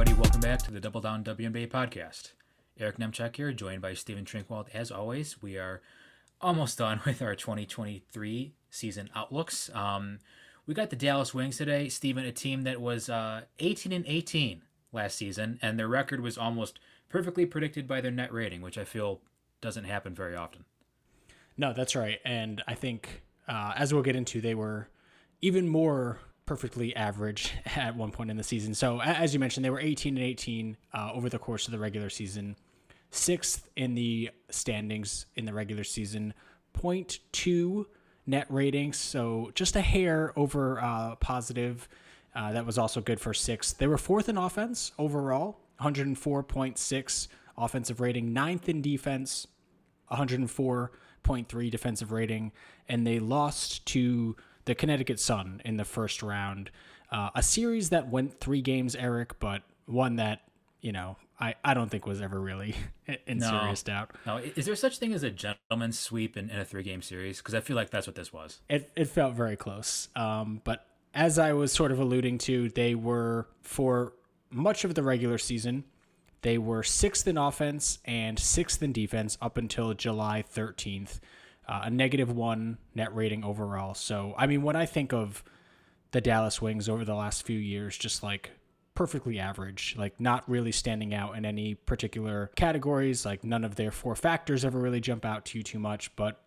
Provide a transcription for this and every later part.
everybody. Welcome back to the Double Down WNBA podcast. Eric Nemchuk here, joined by Stephen Trinkwald. As always, we are almost done with our 2023 season outlooks. Um, we got the Dallas Wings today, Stephen, a team that was uh, 18 and 18 last season, and their record was almost perfectly predicted by their net rating, which I feel doesn't happen very often. No, that's right. And I think, uh, as we'll get into, they were even more perfectly average at one point in the season. So, as you mentioned, they were 18 and 18 uh, over the course of the regular season, sixth in the standings in the regular season, 0.2 net ratings. So, just a hair over uh, positive. Uh, that was also good for sixth. They were fourth in offense overall, 104.6 offensive rating, ninth in defense, 104.3 defensive rating, and they lost to the Connecticut Sun in the first round. Uh, a series that went three games, Eric, but one that you know I, I don't think was ever really in no. serious doubt. No, is there such thing as a gentleman's sweep in, in a three game series? Because I feel like that's what this was. It it felt very close. Um, but as I was sort of alluding to, they were for much of the regular season. They were sixth in offense and sixth in defense up until July 13th uh, a negative one net rating overall. So, I mean, when I think of the Dallas Wings over the last few years, just like perfectly average, like not really standing out in any particular categories. Like none of their four factors ever really jump out to you too much. But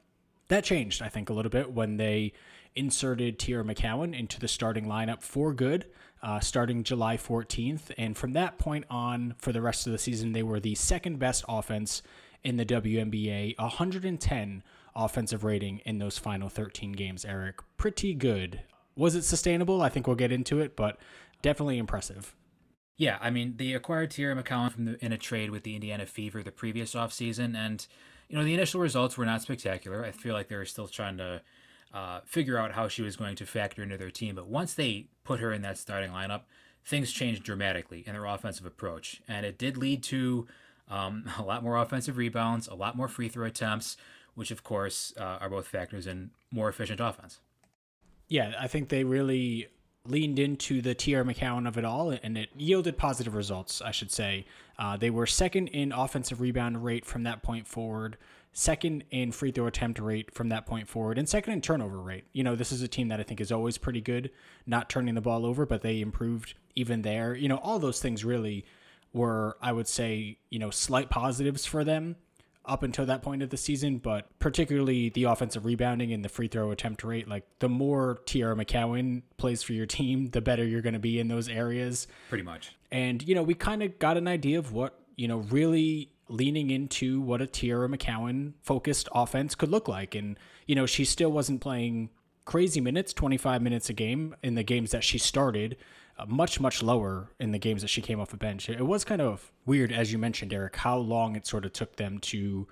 that changed, I think, a little bit when they inserted Teaira McCowan into the starting lineup for good, uh, starting July 14th. And from that point on, for the rest of the season, they were the second best offense in the WNBA, 110 offensive rating in those final 13 games, Eric. Pretty good. Was it sustainable? I think we'll get into it, but definitely impressive. Yeah, I mean, they acquired Teaira McCowan from the, in a trade with the Indiana Fever the previous offseason, and, you know, the initial results were not spectacular. I feel like they were still trying to uh, figure out how she was going to factor into their team, but once they put her in that starting lineup, things changed dramatically in their offensive approach, and it did lead to um, a lot more offensive rebounds, a lot more free throw attempts, which of course uh, are both factors in more efficient offense. Yeah, I think they really leaned into the Teaira McCowan of it all, and it yielded positive results, I should say. Uh, they were second in offensive rebound rate from that point forward, second in free throw attempt rate from that point forward, and second in turnover rate. You know, this is a team that I think is always pretty good, not turning the ball over, but they improved even there. You know, all those things really were, I would say, you know, slight positives for them up until that point of the season, but particularly the offensive rebounding and the free throw attempt rate. Like the more Teaira McCowan plays for your team, the better you're going to be in those areas. Pretty much. And, you know, we kind of got an idea of what, you know, really leaning into what a Teaira McCowan focused offense could look like. And, you know, she still wasn't playing crazy minutes, 25 minutes a game in the games that she started much much lower in the games that she came off the bench. It was kind of weird, as you mentioned, Eric, how long it sort of took them to,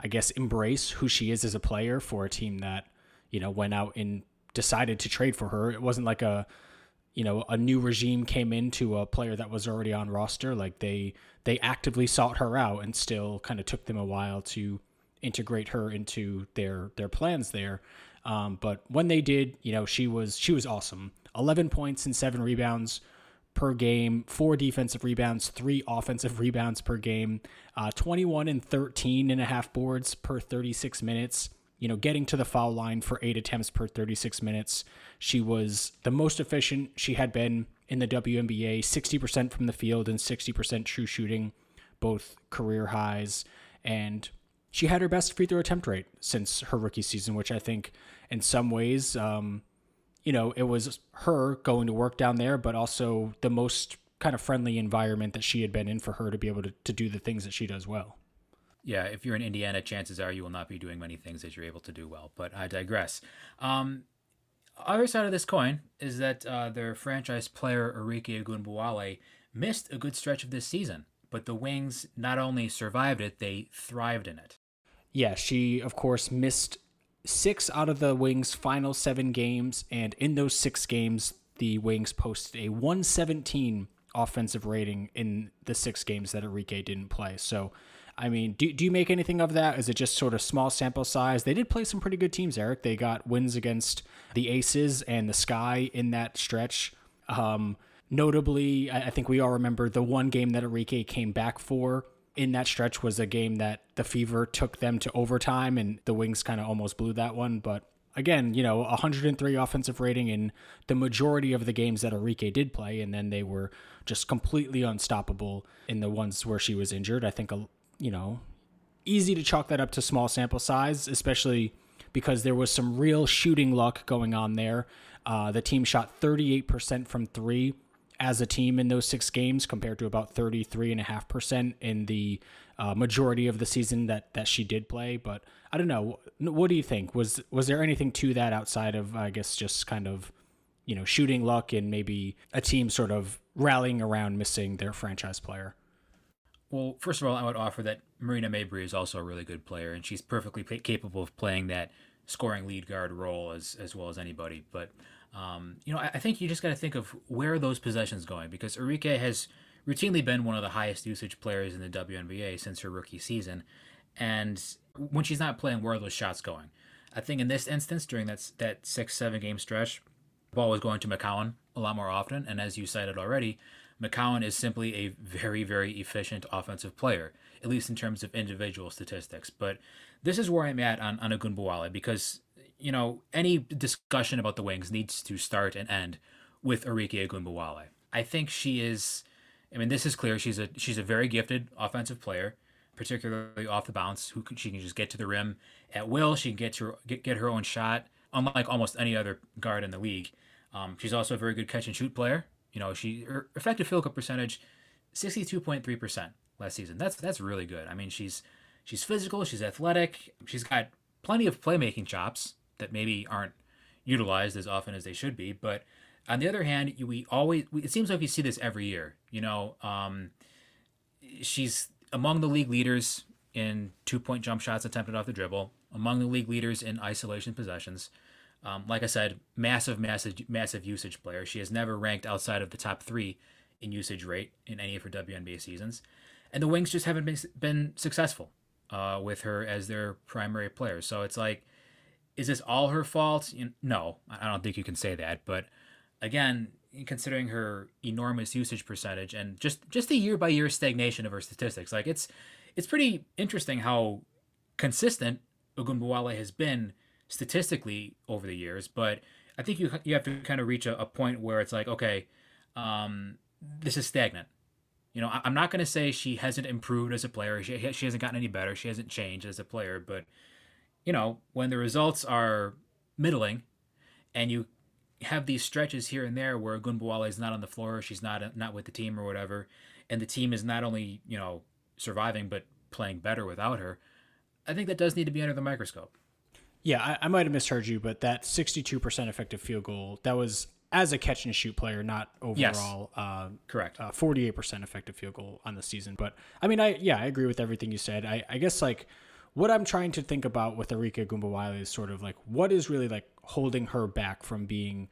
I guess, embrace who she is as a player for a team that you know went out and decided to trade for her. It wasn't like a you know a new regime came into a player that was already on roster. Like they they actively sought her out and still kind of took them a while to integrate her into their their plans there. Um, but when they did, you know, she was she was awesome. 11 points and seven rebounds per game, four defensive rebounds, three offensive rebounds per game, uh, 21 and 13 and a half boards per 36 minutes. You know, getting to the foul line for eight attempts per 36 minutes. She was the most efficient she had been in the WNBA, 60% from the field and 60% true shooting, both career highs. And she had her best free throw attempt rate since her rookie season, which I think in some ways um, you know, it was her going to work down there, but also the most kind of friendly environment that she had been in for her to be able to, to do the things that she does well. Yeah, if you're in Indiana, chances are you will not be doing many things that you're able to do well. But I digress. Um, other side of this coin is that uh, their franchise player Arike Ogunbowale missed a good stretch of this season, but the Wings not only survived it, they thrived in it. Yeah, she of course missed six out of the Wings' final seven games, and in those six games, the Wings posted a 117 offensive rating in the six games that Arike didn't play. So, I mean, do, do you make anything of that? Is it just sort of small sample size? They did play some pretty good teams, Eric. They got wins against the Aces and the Sky in that stretch. Um, Notably, I think we all remember the one game that Arike came back for in that stretch was a game that the Fever took them to overtime, and the Wings kind of almost blew that one. But again, you know, 103 offensive rating in the majority of the games that Arike did play, and then they were just completely unstoppable in the ones where she was injured. I think, you know, easy to chalk that up to small sample size, especially because there was some real shooting luck going on there. Uh, the team shot 38% from three as a team in those six games compared to about 33.5% in the uh, majority of the season that, that she did play. But I don't know. What do you think? Was was there anything to that outside of, I guess, just kind of, you know, shooting luck and maybe a team sort of rallying around missing their franchise player? Well, first of all, I would offer that Marina Mabrey is also a really good player, and she's perfectly capable of playing that scoring lead guard role as as well as anybody. But um, you know, I, I, think you just got to think of where those possessions going because Arike has routinely been one of the highest usage players in the WNBA since her rookie season, and when she's not playing, where are those shots going? I think in this instance, during that that six seven game stretch, the ball was going to McCowan a lot more often, and as you cited already, McCowan is simply a very very efficient offensive player, at least in terms of individual statistics. But this is where I'm at on on Ogunbowale because you know, any discussion about the Wings needs to start and end with Arike Ogunbowale. I think she is. I mean, this is clear. She's a she's a very gifted offensive player, particularly off the bounce. Who can, she can just get to the rim at will. She can get to get, get her own shot, unlike almost any other guard in the league. Um, she's also a very good catch and shoot player. You know, she her effective field goal percentage, sixty two point three percent last season. That's that's really good. I mean, she's she's physical. She's athletic. She's got plenty of playmaking chops that maybe aren't utilized as often as they should be. But on the other hand, we always we, it seems like we see this every year. You know, um, she's among the league leaders in two point jump shots attempted off the dribble, among the league leaders in isolation possessions. Um, like I said, massive, massive, massive usage player. She has never ranked outside of the top three in usage rate in any of her WNBA seasons, and the Wings just haven't been been successful uh, with her as their primary player. So it's like is this all her fault? No, I don't think you can say that. But again, considering her enormous usage percentage and just just the year by year stagnation of her statistics, like it's it's pretty interesting how consistent Ogunbowale has been statistically over the years. But I think you you have to kind of reach a, a point where it's like, okay, um, this is stagnant. You know, I, I'm not going to say she hasn't improved as a player. She she hasn't gotten any better. She hasn't changed as a player, but you know, when the results are middling and you have these stretches here and there where Ogunbowale is not on the floor, she's not not with the team or whatever, and the team is not only, you know, surviving but playing better without her, I think that does need to be under the microscope. Yeah, I, I might have misheard you, but that 62% effective field goal, that was as a catch and shoot player, not overall. Yes. Uh, Correct. Uh, 48% effective field goal on the season. But I mean, I, yeah, I agree with everything you said. I, I guess like, what I'm trying to think about with Arike Ogunbowale is sort of like what is really like holding her back from being,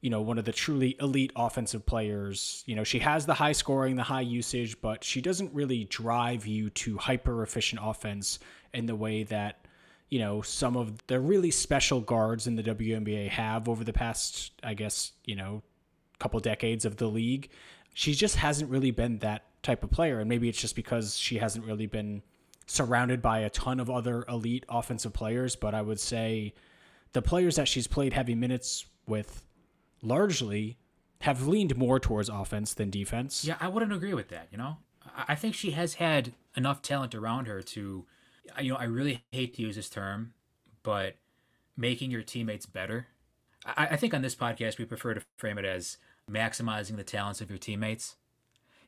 you know, one of the truly elite offensive players. You know, she has the high scoring, the high usage, but she doesn't really drive you to hyper efficient offense in the way that, you know, some of the really special guards in the WNBA have over the past, I guess, you know, couple decades of the league. She just hasn't really been that type of player. And maybe it's just because she hasn't really been surrounded by a ton of other elite offensive players, but I would say the players that she's played heavy minutes with largely have leaned more towards offense than defense. Yeah, I wouldn't agree with that, you know? I think she has had enough talent around her to you know, I really hate to use this term, but making your teammates better. I, I think on this podcast we prefer to frame it as maximizing the talents of your teammates.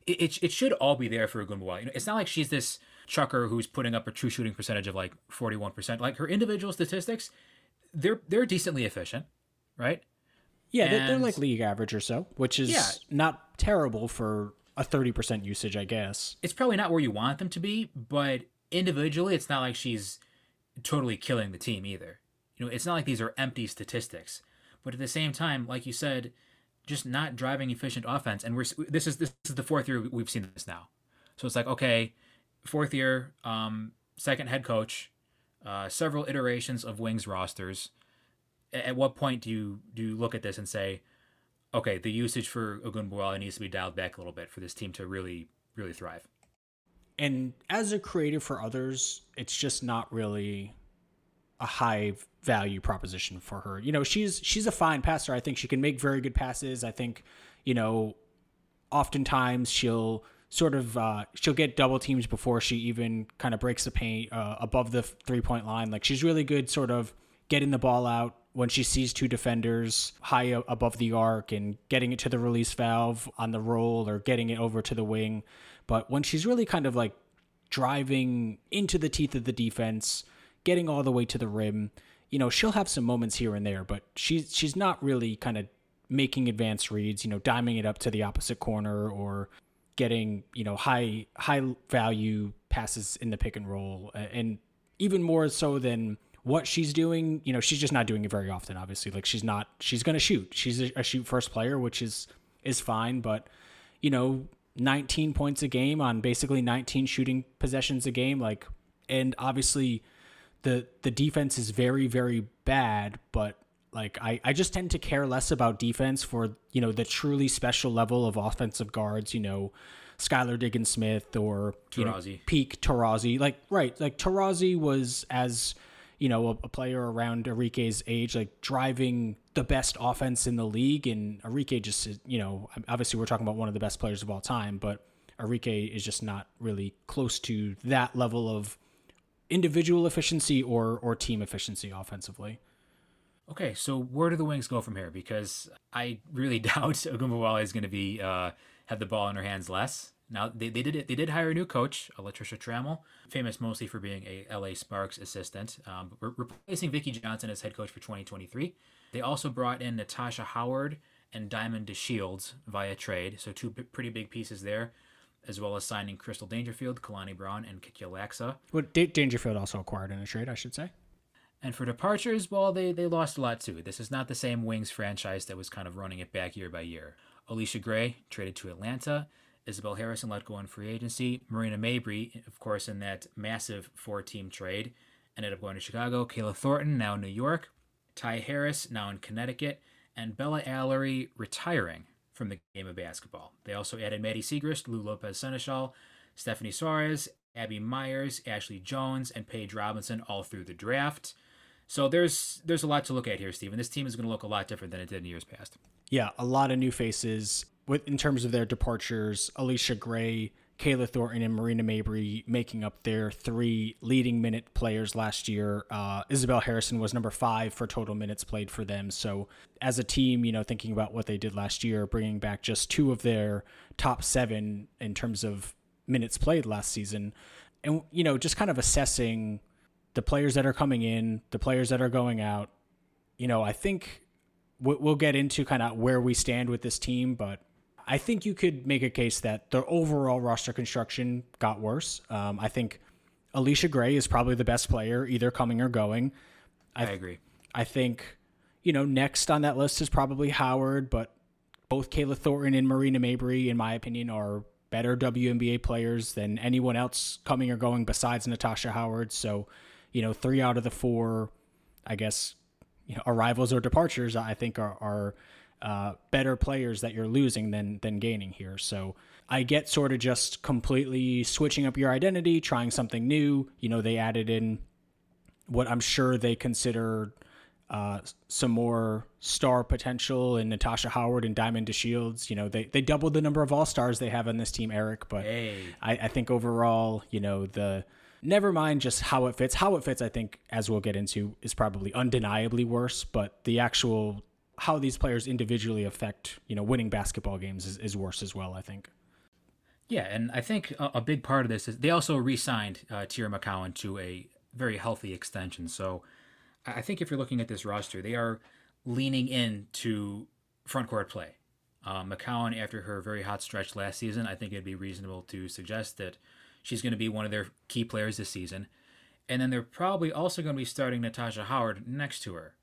It, it, it should all be there for Ogunbowale. You know, it's not like she's this chucker who's putting up a true shooting percentage of like 41%. Like her individual statistics, they're they're decently efficient, right? Yeah, and, they're, like league average or so, which is yeah, not terrible for a 30% usage, I guess. It's probably not where you want them to be, but individually, it's not like she's totally killing the team either. You know, it's not like these are empty statistics. But at the same time, like you said, just not driving efficient offense. And we're this is this is the fourth year we've seen this now. So it's like, okay, fourth year, um, second head coach, uh, several iterations of Wings rosters. At what point do you do you look at this and say, okay, the usage for Ogunbowale needs to be dialed back a little bit for this team to really, really thrive. And as a creator for others, it's just not really a high value proposition for her. You know, she's she's a fine passer. I think she can make very good passes. I think, you know, oftentimes she'll sort of uh, she'll get double teams before she even kind of breaks the paint uh, above the three point line. Like she's really good, sort of getting the ball out when she sees two defenders high above the arc and getting it to the release valve on the roll or getting it over to the wing. But when she's really kind of like driving into the teeth of the defense, getting all the way to the rim, you know, she'll have some moments here and there, but she's she's not really kind of making advanced reads, you know, diming it up to the opposite corner or getting, you know, high high value passes in the pick and roll uh, and even more so than what she's doing, you know, she's just not doing it very often. Obviously, like she's not, she's to shoot. She's a, a, shoot first player, which is is fine. But you know, 19 points a game on basically 19 shooting possessions a game, like, and obviously, the the defense is very very bad. But like, I I just tend to care less about defense for you know the truly special level of offensive guards. You know. Skylar Diggins Smith or you know, peak Taurasi. Like right, like Taurasi was as you know, a, a, player around Arike's age, like driving the best offense in the league. And Arike just, you know, obviously we're talking about one of the best players of all time, but Arike is just not really close to that level of individual efficiency or or team efficiency offensively. Okay, so where do the Wings go from here? Because I really doubt Ogunbowale is going to be uh, have the ball in her hands less. Now they, they did it. They did hire a new coach, Latricia Trammell, famous mostly for being a LA Sparks assistant, um, re- replacing Vickie Johnson as head coach for 2023. They also brought in Natasha Howard and Diamond DeShields via trade, so two pretty big pieces there, as well as signing Crystal Dangerfield, Kalani Brown, and Kikia Laxa. Well, D- Dangerfield also acquired in a trade, I should say. And for departures, well, they, they lost a lot too. This is not the same Wings franchise that was kind of running it back year by year. Allisha Gray traded to Atlanta. Isabelle Harrison let go in free agency. Marina Mabrey, of course, in that massive four team trade, ended up going to Chicago. Kayla Thornton, now in New York. Ty Harris, now in Connecticut. And Bella Alarie retiring from the game of basketball. They also added Maddy Siegrist, Lou Lopez Sénéchal, Stephanie Soares, Abby Meyers, Ashley Joens, and Paige Robinson all through the draft. So there's there's a lot to look at here, Stephen. This team is going to look a lot different than it did in years past. Yeah, a lot of new faces with in terms of their departures, Allisha Gray, Kayla Thornton, and Marina Mabrey making up their three leading minute players last year. Uh, Isabelle Harrison was number five for total minutes played for them. So, as a team, you know, thinking about what they did last year, bringing back just two of their top seven in terms of minutes played last season, and you know, just kind of assessing the players that are coming in, the players that are going out. You know, I think we'll get into kind of where we stand with this team, but I think you could make a case that the overall roster construction got worse. Um, I think Allisha Gray is probably the best player, either coming or going. I, th- I agree. I think, you know, next on that list is probably Howard, but both Kayla Thornton and Marina Mabrey, in my opinion, are better WNBA players than anyone else coming or going besides Natasha Howard. So, you know, three out of the four, I guess, you know, arrivals or departures, I think are, are uh, better players that you're losing than than gaining here. So I get sort of just completely switching up your identity, trying something new. You know, they added in what I'm sure they consider uh, some more star potential in Natasha Howard and Diamond DeShields. You know, they, they doubled the number of all stars they have on this team, Eric. But hey. I, I think overall, you know, the never mind just how it fits. How it fits, I think, as we'll get into, is probably undeniably worse. But the actual how these players individually affect you know winning basketball games is, is worse as well. I think. Yeah, and I think a, a big part of this is they also re-signed uh, Teaira McCowan to a very healthy extension. So I think if you're looking at this roster, they are leaning into front court play. Uh, McCowan, after her very hot stretch last season, I think it'd be reasonable to suggest that she's going to be one of their key players this season. And then they're probably also going to be starting Natasha Howard next to her.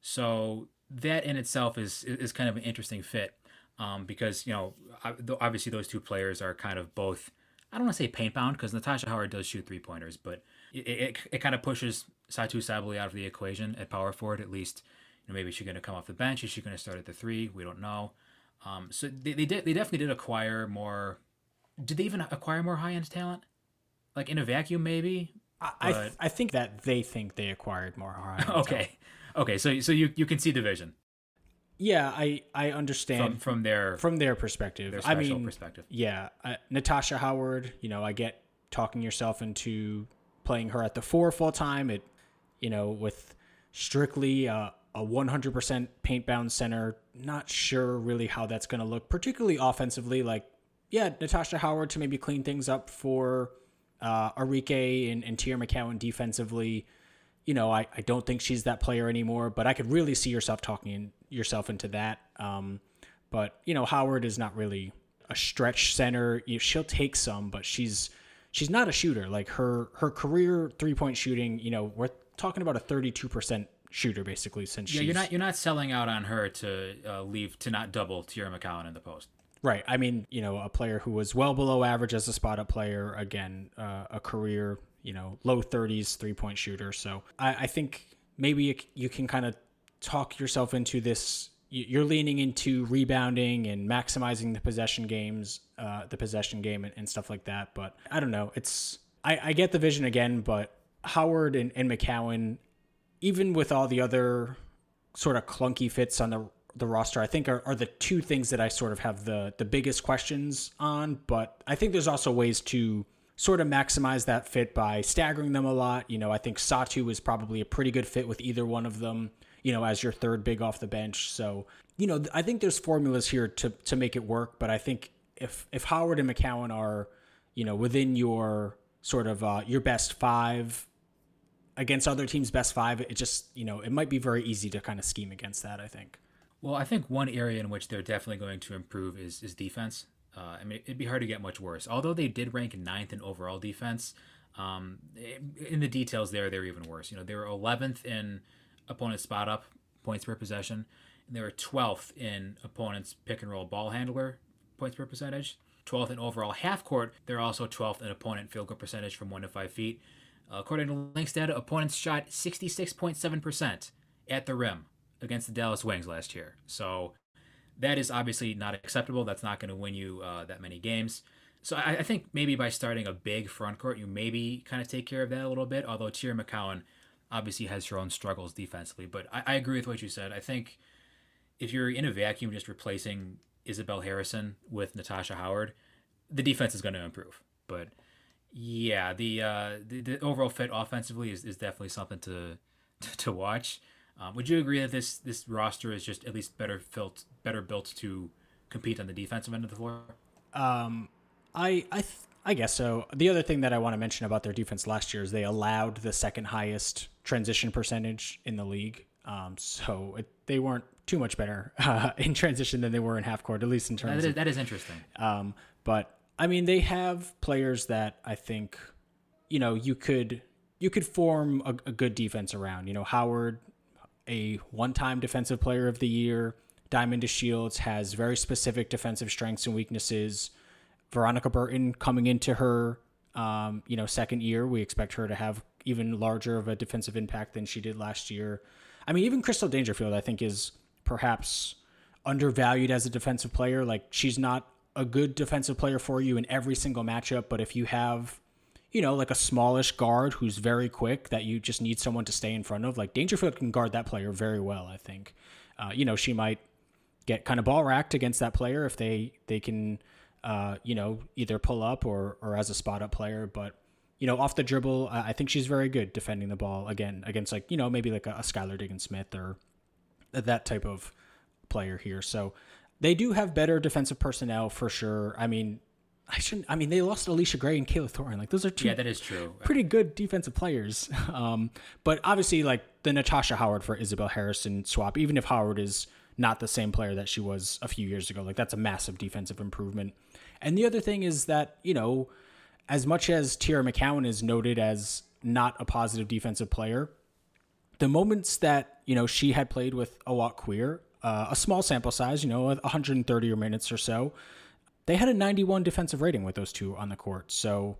So that in itself is is kind of an interesting fit um, because you know obviously those two players are kind of both I don't want to say paint bound because Natasha Howard does shoot three pointers, but it, it, it kind of pushes Satou Sabally out of the equation at power forward. At least you know maybe she's going to come off the bench. Is she going to start at the three? We don't know. Um, so they, they they definitely did acquire more. Did they even acquire more high end talent? Like in a vacuum, maybe. I I, th- I think that they think they acquired more high. okay, okay. So so you you can see the vision. Yeah, I I understand from from their from their perspective. Their I mean, perspective. Yeah, uh, Natasha Howard. You know, I get talking yourself into playing her at the four full time. It, you know, with strictly uh, a 100% paint bound center. Not sure really how that's going to look, particularly offensively. Like, yeah, Natasha Howard to maybe clean things up for uh, Arike and, and Teaira McCowan defensively. You know, I, I don't think she's that player anymore, but I could really see yourself talking yourself into that. Um, but, you know, Howard is not really a stretch center. She'll take some, but she's she's not a shooter. Like her her career three point shooting, you know, we're talking about a 32% shooter basically since yeah, you're not you're not selling out on her to uh, leave to not double Teaira McCowan in the post. Right. I mean, you know, a player who was well below average as a spot up player. Again, uh, a career, you know, low 30s three point shooter. So I, I think maybe you can kind of talk yourself into this. You're leaning into rebounding and maximizing the possession games, uh, the possession game, and, and, stuff like that. But I don't know. It's I, I get the vision again, but Howard and, and McCowan, even with all the other sort of clunky fits on the the roster, I think are, are the two things that I sort of have the the biggest questions on. But I think there's also ways to sort of maximize that fit by staggering them a lot. You know, I think Satou is probably a pretty good fit with either one of them. You know, as your third big off the bench. So you know, I think there's formulas here to to make it work. But I think if if Howard and McCowan are you know within your sort of uh, your best five against other teams' best five, it just you know it might be very easy to kind of scheme against that. I think. Well, I think one area in which they're definitely going to improve is is defense. Uh, I mean, it'd be hard to get much worse. Although they did rank ninth in overall defense, um, in the details there, they're even worse. You know, they were 11th in opponent spot up points per possession, and they were 12th in opponent's pick and roll ball handler points per percentage. 12th in overall half court. They're also 12th in opponent field goal percentage from one to five feet. Uh, according to Lynx data, opponents shot 66.7% at the rim against the Dallas Wings last year. So that is obviously not acceptable. That's not going to win you uh, that many games. So I, I, think maybe by starting a big front court, you maybe kind of take care of that a little bit. Although Teaira McCowan obviously has her own struggles defensively. But I, I agree with what you said. I think if you're in a vacuum just replacing Isabelle Harrison with Natasha Howard, the defense is going to improve. But yeah, the, uh, the, the overall fit offensively is, is definitely something to, to watch. Um, would you agree that this this roster is just at least better built better built to compete on the defensive end of the floor? Um, I I th- I guess so. The other thing that I want to mention about their defense last year is they allowed the second highest transition percentage in the league. Um, so it, they weren't too much better uh, in transition than they were in half court, at least in terms. That is, of, that is interesting. Um, but I mean, they have players that I think, you know, you could you could form a, a good defense around. You know, Howard, a one-time defensive player of the year. Diamond Shields has very specific defensive strengths and weaknesses. Veronica Burton coming into her, um, you know, second year, we expect her to have even larger of a defensive impact than she did last year. I mean, even Crystal Dangerfield, I think, is perhaps undervalued as a defensive player. Like she's not a good defensive player for you in every single matchup, but if you have, you know, like a smallish guard who's very quick that you just need someone to stay in front of, like Dangerfield can guard that player very well. I think, uh, you know, she might get kind of ball racked against that player if they they can, uh, you know, either pull up or or as a spot up player, but. You know, off the dribble, I think she's very good defending the ball again against like you know maybe like a, a Skylar Diggins Smith or that type of player here. So they do have better defensive personnel for sure. I mean, I shouldn't. I mean, they lost Allisha Gray and Kayla Thornton. Like those are two. Yeah, that is true. Pretty good defensive players. Um, but obviously, like the Natasha Howard for Isabelle Harrison swap, even if Howard is not the same player that she was a few years ago, like that's a massive defensive improvement. And the other thing is that you know, as much as Teaira McCowan is noted as not a positive defensive player, the moments that you know she had played with Awak Kuier, uh, a small sample size, you know, 130 or minutes or so, they had a 91 defensive rating with those two on the court. So,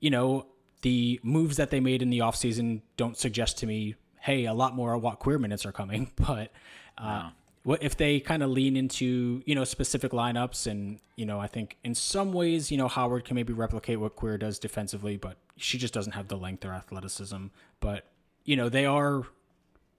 you know, the moves that they made in the offseason don't suggest to me, hey, a lot more Awak Kuier minutes are coming. But uh, what if they kind of lean into you know specific lineups and you know I think in some ways you know Howard can maybe replicate what Kuier does defensively, but she just doesn't have the length or athleticism. But you know they are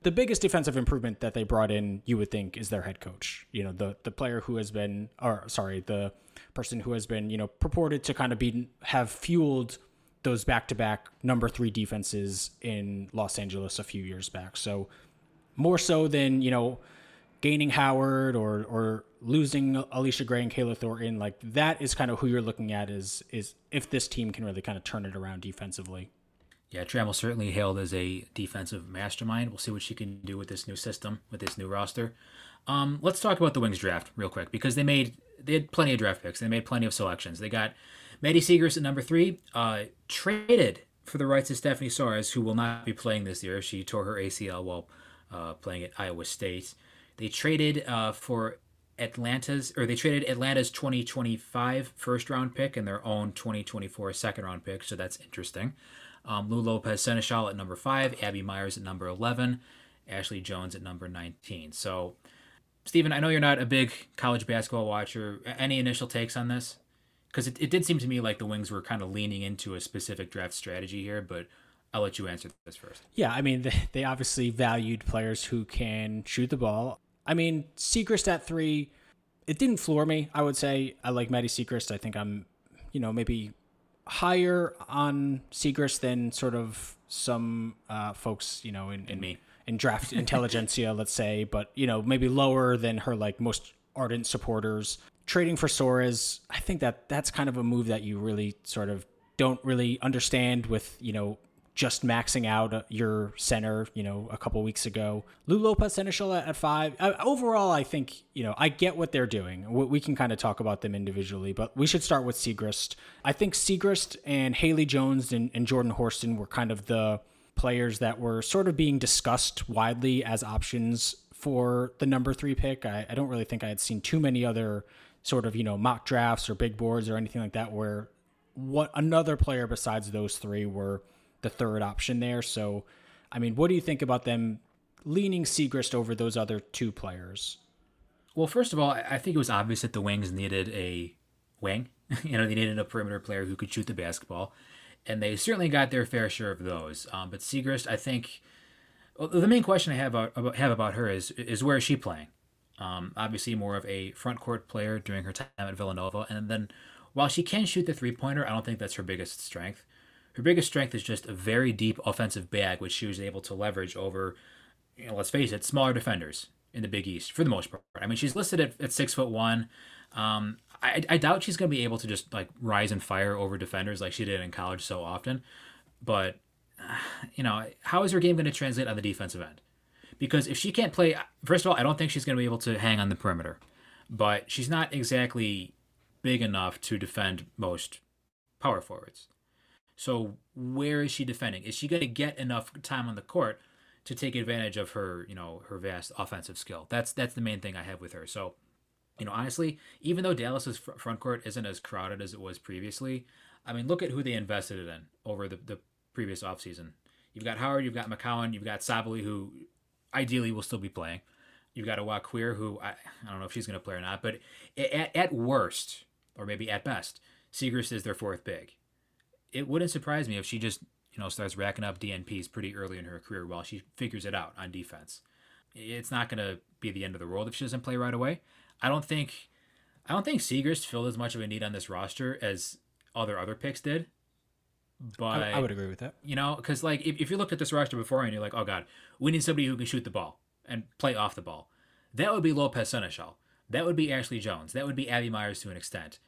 the biggest defensive improvement that they brought in. You would think is their head coach. You know the the player who has been or sorry the person who has been you know purported to kind of be have fueled those back to back number three defenses in Los Angeles a few years back. So more so than you know gaining Howard or or losing Allisha Gray and Kayla Thornton, like that is kind of who you're looking at is is if this team can really kind of turn it around defensively. Yeah, Trammell certainly hailed as a defensive mastermind. We'll see what she can do with this new system, with this new roster. Um, let's talk about the Wings draft real quick because they made they had plenty of draft picks. They made plenty of selections. They got Maddy Siegrist at number three, uh, traded for the rights of Stephanie Soares, who will not be playing this year. She tore her ACL while uh, playing at Iowa State. They traded uh, for Atlanta's, or they traded Atlanta's 2025 first round pick and their own 2024 second round pick, so that's interesting. Um, Lou Lopez Sénéchal at number five, Abby Meyers at number 11, Ashley Joens at number 19. So, Stephen, I know you're not a big college basketball watcher. Any initial takes on this? Because it, it did seem to me like the Wings were kind of leaning into a specific draft strategy here, but I'll let you answer this first. Yeah, I mean, they, they obviously valued players who can shoot the ball. I mean, Siegrist at three, it didn't floor me. I would say I like Maddy Siegrist. I think I'm, you know, maybe higher on Siegrist than sort of some uh, folks, you know, in, in me in draft intelligentsia, let's say, but you know, maybe lower than her like most ardent supporters. Trading for Soares, I think that that's kind of a move that you really sort of don't really understand with you know just maxing out uh, your center, you know, a couple weeks ago. Lou Lopez Sénéchal at, five. Overall, I think, you know, I get what they're doing. We, can kind of talk about them individually, but we should start with Siegrist. I think Siegrist and Haley Jones and, and Jordan Horston were kind of the players that were sort of being discussed widely as options for the number three pick. I, I don't really think I had seen too many other sort of, you know, mock drafts or big boards or anything like that where what another player besides those three were – the third option there. So, I mean, what do you think about them leaning Siegrist over those other two players? Well, first of all, I think it was obvious that the Wings needed a wing. you know, they needed a perimeter player who could shoot the basketball, and they certainly got their fair share of those. Um, but Siegrist, I think, well, the main question I have about, have about her is is where is she playing? Um, obviously, more of a front court player during her time at Villanova, and then while she can shoot the three pointer, I don't think that's her biggest strength. Her biggest strength is just a very deep offensive bag, which she was able to leverage over, you know, let's face it, smaller defenders in the Big East for the most part. I mean, she's listed at, at six foot one. Um, I, I doubt she's going to be able to just like rise and fire over defenders like she did in college so often. But, you know, how is her game going to translate on the defensive end? Because if she can't play, first of all, I don't think she's going to be able to hang on the perimeter. But she's not exactly big enough to defend most power forwards. So where is she defending? Is she going to get enough time on the court to take advantage of her, you know, her vast offensive skill? That's that's the main thing I have with her. So, you know, honestly, even though Dallas's front court isn't as crowded as it was previously, I mean, look at who they invested in over the, the previous offseason. You've got Howard, you've got McCowan, you've got Sabally, who ideally will still be playing. You've got Awak Kuier, who I, I don't know if she's going to play or not, but at, at worst, or maybe at best, Siegrist is their fourth big it wouldn't surprise me if she just you know starts racking up DNPs pretty early in her career while she figures it out on defense. It's not going to be the end of the world if she doesn't play right away. I don't think I don't think Siegrist filled as much of a need on this roster as other other picks did. But I, I would agree with that. You know, because like if, if you looked at this roster before and you're like, oh god, we need somebody who can shoot the ball and play off the ball. That would be Lopez Sénéchal. That would be Ashley Joens. That would be Abby Meyers to an extent.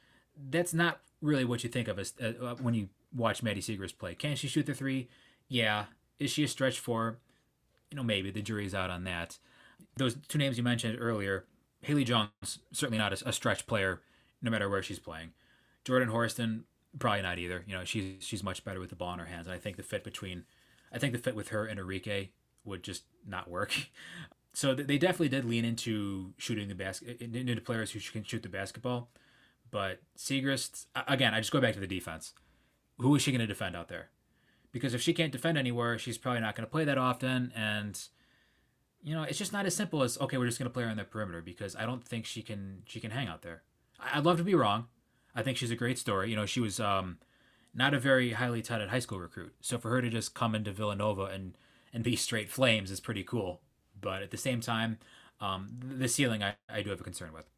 That's not really what you think of as uh, when you watch Maddy Siegrist play. Can she shoot the three? Yeah. Is she a stretch four? You know, maybe the jury's out on that. Those two names you mentioned earlier, Haley Jones, certainly not a, a stretch player, no matter where she's playing. Jordan Horston, probably not either. You know, she's she's much better with the ball in her hands, and I think the fit between, I think the fit with her and Arike would just not work. So they definitely did lean into shooting the basket into players who can shoot the basketball. But Siegrist, again, I just go back to the defense who is she going to defend out there? Because if she can't defend anywhere, she's probably not going to play that often. And you know, it's just not as simple as okay, we're just going to play her on the perimeter because I don't think she can she can hang out there. I'd love to be wrong. I think she's a great story. You know, she was um, not a very highly touted high school recruit, so for her to just come into Villanova and and be straight flames is pretty cool. But at the same time, um, the ceiling I, I do have a concern with.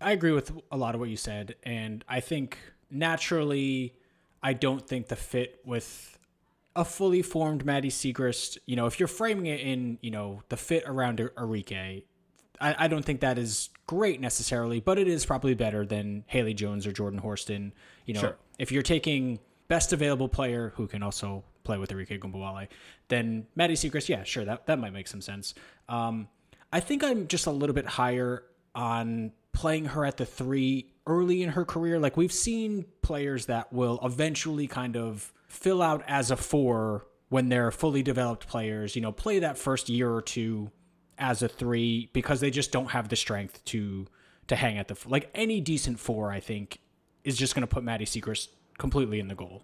I agree with a lot of what you said, and I think naturally, I don't think the fit with a fully formed Maddy Siegrist, you know, if you're framing it in, you know, the fit around Arike, I, I don't think that is great necessarily, but it is probably better than Haley Jones or Jordan Horston. You know, sure. if you're taking best available player who can also play with Arike Ogunbowale, then Maddy Siegrist, yeah, sure, that, that might make some sense. Um, I think I'm just a little bit higher on playing her at the three early in her career. Like we've seen players that will eventually kind of fill out as a four when they're fully developed players, you know, play that first year or two as a three because they just don't have the strength to to hang at the like any decent four. I think is just going to put Maddy Siegrist completely in the goal.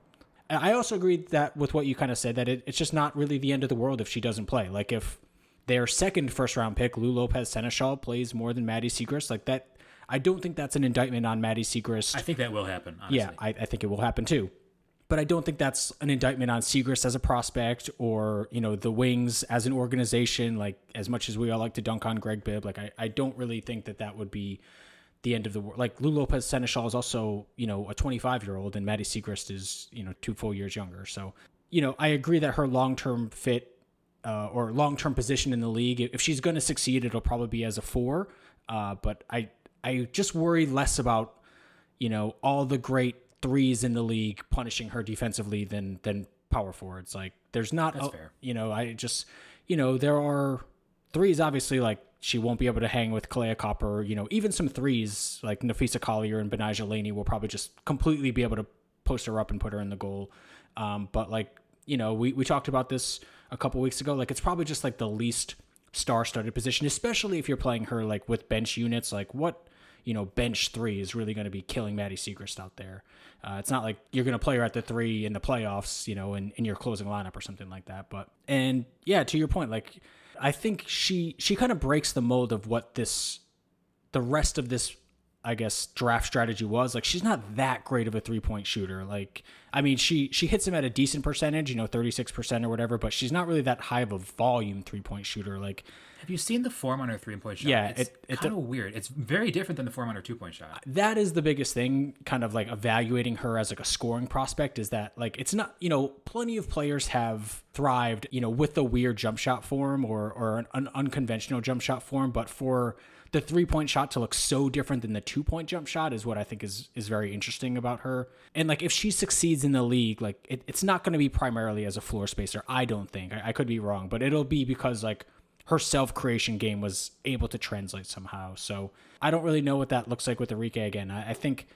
I also agree that with what you kind of said that it, it's just not really the end of the world if she doesn't play. Like if their second first round pick, Lou Lopez Sénéchal, plays more than Maddy Siegrist, like that. I don't think that's an indictment on Maddy Siegrist. I think that will happen. Honestly. Yeah, I, I think it will happen too but I don't think that's an indictment on Siegrist as a prospect or, you know, the Wings as an organization. Like, as much as we all like to dunk on Greg Bibb, like, I, I don't really think that that would be the end of the world. Like, Lou Lopez Sénéchal is also, you know, a 25 year old, and Maddy Siegrist is, you know, two full years younger. So, you know, I agree that her long term fit uh, or long term position in the league, if she's going to succeed, it'll probably be as a four. Uh, but I, I just worry less about, you know, all the great threes in the league punishing her defensively than than power forwards. Like there's not That's a, fair. you know, I just you know, there are threes obviously like she won't be able to hang with Kahleah Copper, you know, even some threes like Napheesa Collier and Betnijah Laney will probably just completely be able to post her up and put her in the goal. Um, but like, you know, we, we talked about this a couple weeks ago. Like it's probably just like the least star studded position, especially if you're playing her like with bench units. Like what you know, bench three is really going to be killing Maddy Siegrist out there. Uh, it's not like you're going to play her at the three in the playoffs, you know, in, in your closing lineup or something like that. But, and yeah, to your point, like, I think she, she kind of breaks the mold of what this, the rest of this I guess draft strategy was. Like she's not that great of a three point shooter. Like I mean she she hits him at a decent percentage, you know, thirty six percent or whatever, but she's not really that high of a volume three point shooter. Like have you seen the form on her three point shot? Yeah, it's it, kind of weird. It's very different than the form on her two point shot. That is the biggest thing, kind of like evaluating her as like a scoring prospect. Is that like it's not you know plenty of players have thrived you know with the weird jump shot form or or an, an unconventional jump shot form, but for the three point shot to look so different than the two point jump shot is what I think is is very interesting about her. And like if she succeeds in the league, like it, it's not going to be primarily as a floor spacer. I don't think I, I could be wrong, but it'll be because like her self creation game was able to translate somehow. So I don't really know what that looks like with Arike again. I, I think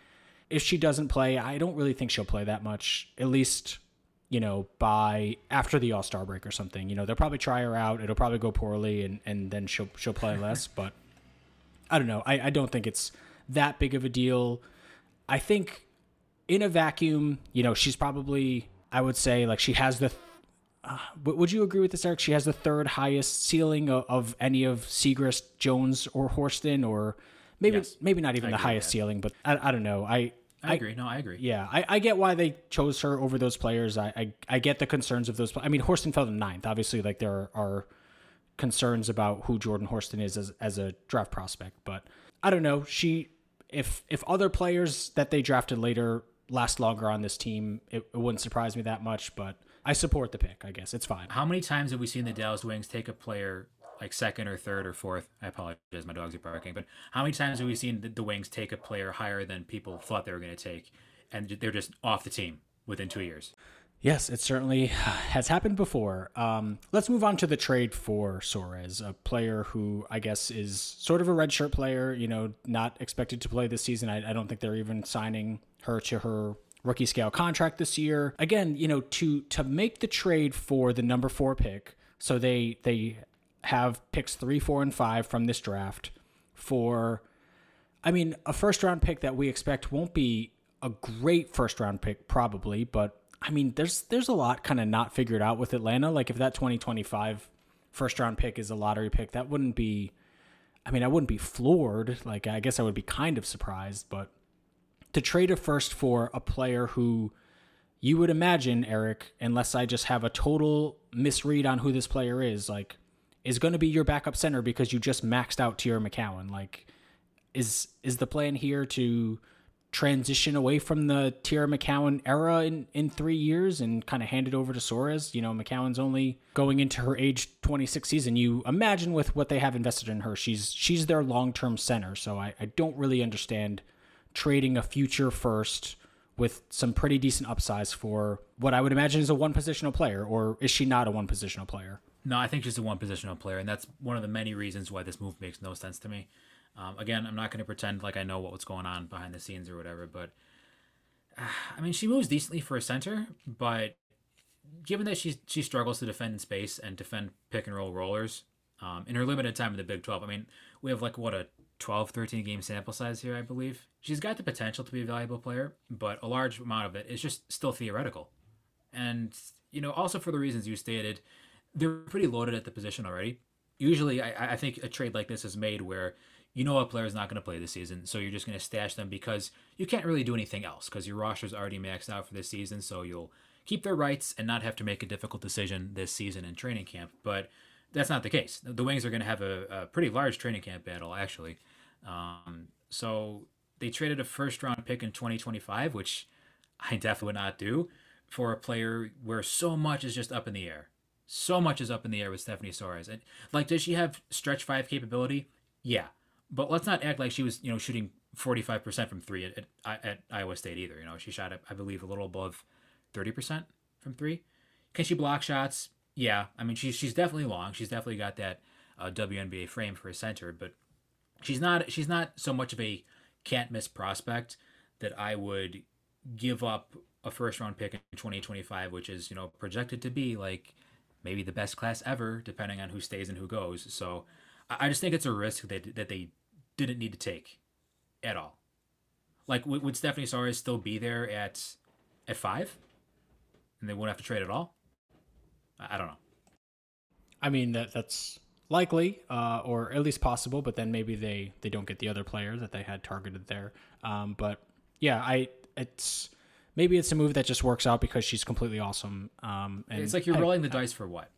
if she doesn't play, I don't really think she'll play that much, at least, you know, by after the All Star break or something. You know, they'll probably try her out. It'll probably go poorly and, and then she'll she'll play less. but I don't know. I, I don't think it's that big of a deal. I think in a vacuum, you know, she's probably I would say like she has the uh, would you agree with this, Eric? She has the third highest ceiling of, of any of Siegrist, Jones, or Horston, or maybe yes. maybe not even I the highest ceiling. But I, I don't know. I I, I agree. No, I agree. Yeah, I, I get why they chose her over those players. I, I, I get the concerns of those. I mean, Horston fell to ninth. Obviously, like there are, are concerns about who Jordan Horston is as, as a draft prospect. But I don't know. She if if other players that they drafted later last longer on this team, it, it wouldn't surprise me that much. But I support the pick. I guess it's fine. How many times have we seen the Dallas Wings take a player like second or third or fourth? I apologize, my dogs are barking. But how many times have we seen the, the Wings take a player higher than people thought they were going to take, and they're just off the team within two years? Yes, it certainly has happened before. Um, let's move on to the trade for Soares, a player who I guess is sort of a redshirt player. You know, not expected to play this season. I, I don't think they're even signing her to her rookie scale contract this year. Again, you know, to to make the trade for the number four pick, so they they have picks three, four, and five from this draft for I mean, a first round pick that we expect won't be a great first round pick, probably, but I mean, there's there's a lot kind of not figured out with Atlanta. Like if that 2025 first round pick is a lottery pick, that wouldn't be. I mean, I wouldn't be floored. Like, I guess I would be kind of surprised, but to trade a first for a player who you would imagine, Eric, unless I just have a total misread on who this player is, like, is going to be your backup center because you just maxed out Teaira McCowan. Like, is is the plan here to transition away from the Teaira McCowan era in, in three years and kind of hand it over to Soares? You know, McCowan's only going into her age 26 season. You imagine with what they have invested in her, she's she's their long term center. So I, I don't really understand trading a future first with some pretty decent upsides for what I would imagine is a one positional player, or is she not a one positional player? No, I think she's a one positional player, and that's one of the many reasons why this move makes no sense to me. Um, again, I'm not going to pretend like I know what's going on behind the scenes or whatever, but uh, I mean, she moves decently for a center, but given that she she struggles to defend in space and defend pick and roll rollers um, in her limited time in the Big 12, I mean, we have like what a 12, 13 game sample size here, I believe. She's got the potential to be a valuable player, but a large amount of it is just still theoretical. And, you know, also for the reasons you stated, they're pretty loaded at the position already. Usually, I, I think a trade like this is made where you know a player is not going to play this season, so you're just going to stash them because you can't really do anything else because your roster is already maxed out for this season, so you'll keep their rights and not have to make a difficult decision this season in training camp. But that's not the case. The Wings are going to have a, a, pretty large training camp battle, actually. Um, so they traded a first round pick in 2025, which I definitely would not do for a player where so much is just up in the air. So much is up in the air with Stephanie Soares. And like, does she have stretch five capability? Yeah, but let's not act like she was, you know, shooting 45% from three at, at, at Iowa State either. You know, she shot, I believe, a little above 30% from three. Can she block shots? Yeah, I mean, she's she's definitely long. She's definitely got that uh, WNBA frame for a center, but she's not she's not so much of a can't miss prospect that I would give up a first round pick in 2025, which is you know projected to be like maybe the best class ever, depending on who stays and who goes. So I just think it's a risk that that they didn't need to take at all. Like, would Stephanie Soares still be there at at five, and they wouldn't have to trade at all? I don't know. I mean that that's likely, uh, or at least possible. But then maybe they they don't get the other player that they had targeted there. Um, but yeah, I it's maybe it's a move that just works out because she's completely awesome. Um, and it's like you're I, rolling the dice for what?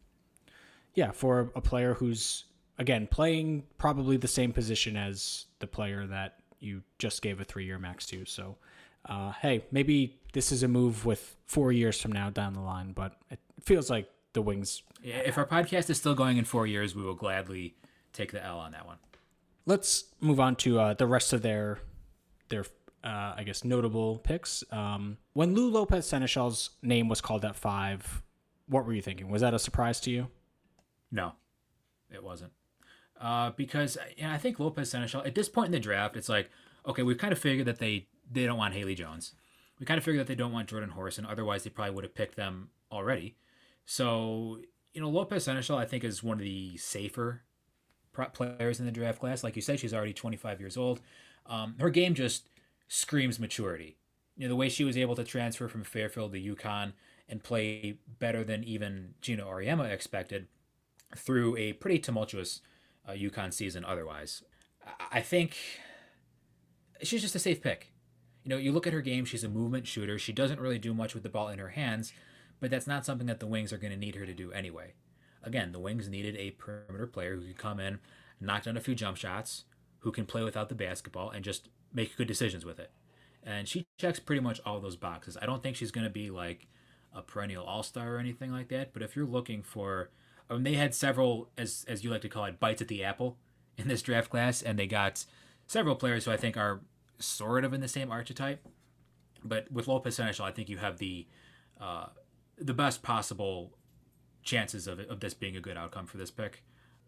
Yeah, for a player who's again playing probably the same position as the player that you just gave a three year max to. So, uh, hey, maybe this is a move with four years from now down the line, but it feels like the Wings. If our podcast is still going in four years, we will gladly take the L on that one. Let's move on to uh, the rest of their their uh, I guess notable picks. Um, when Lou Lopez Sénéchal's name was called at five, what were you thinking? Was that a surprise to you? No, it wasn't. Uh, because know, I think Lopez Sénéchal at this point in the draft, it's like okay, we've kind of figured that they they don't want Haley Jones. We kind of figured that they don't want Jordan Horston. Otherwise, they probably would have picked them already. So, you know, Lopez Sénéchal, I think, is one of the safer players in the draft class. Like you said, she's already 25 years old. Um, her game just screams maturity. You know, the way she was able to transfer from Fairfield to UConn and play better than even Geno Auriemma expected through a pretty tumultuous uh, UConn season otherwise. I think she's just a safe pick. You know, you look at her game, she's a movement shooter. She doesn't really do much with the ball in her hands, but that's not something that the Wings are going to need her to do anyway. Again, the Wings needed a perimeter player who could come in, knock down a few jump shots, who can play without the basketball, and just make good decisions with it. And she checks pretty much all those boxes. I don't think she's going to be like a perennial all star or anything like that, but if you're looking for, I mean, they had several, as, as you like to call it, bites at the apple in this draft class, and they got several players who I think are sort of in the same archetype. But with Lopez Sénéchal, I think you have the uh, the best possible chances of, of this being a good outcome for this pick.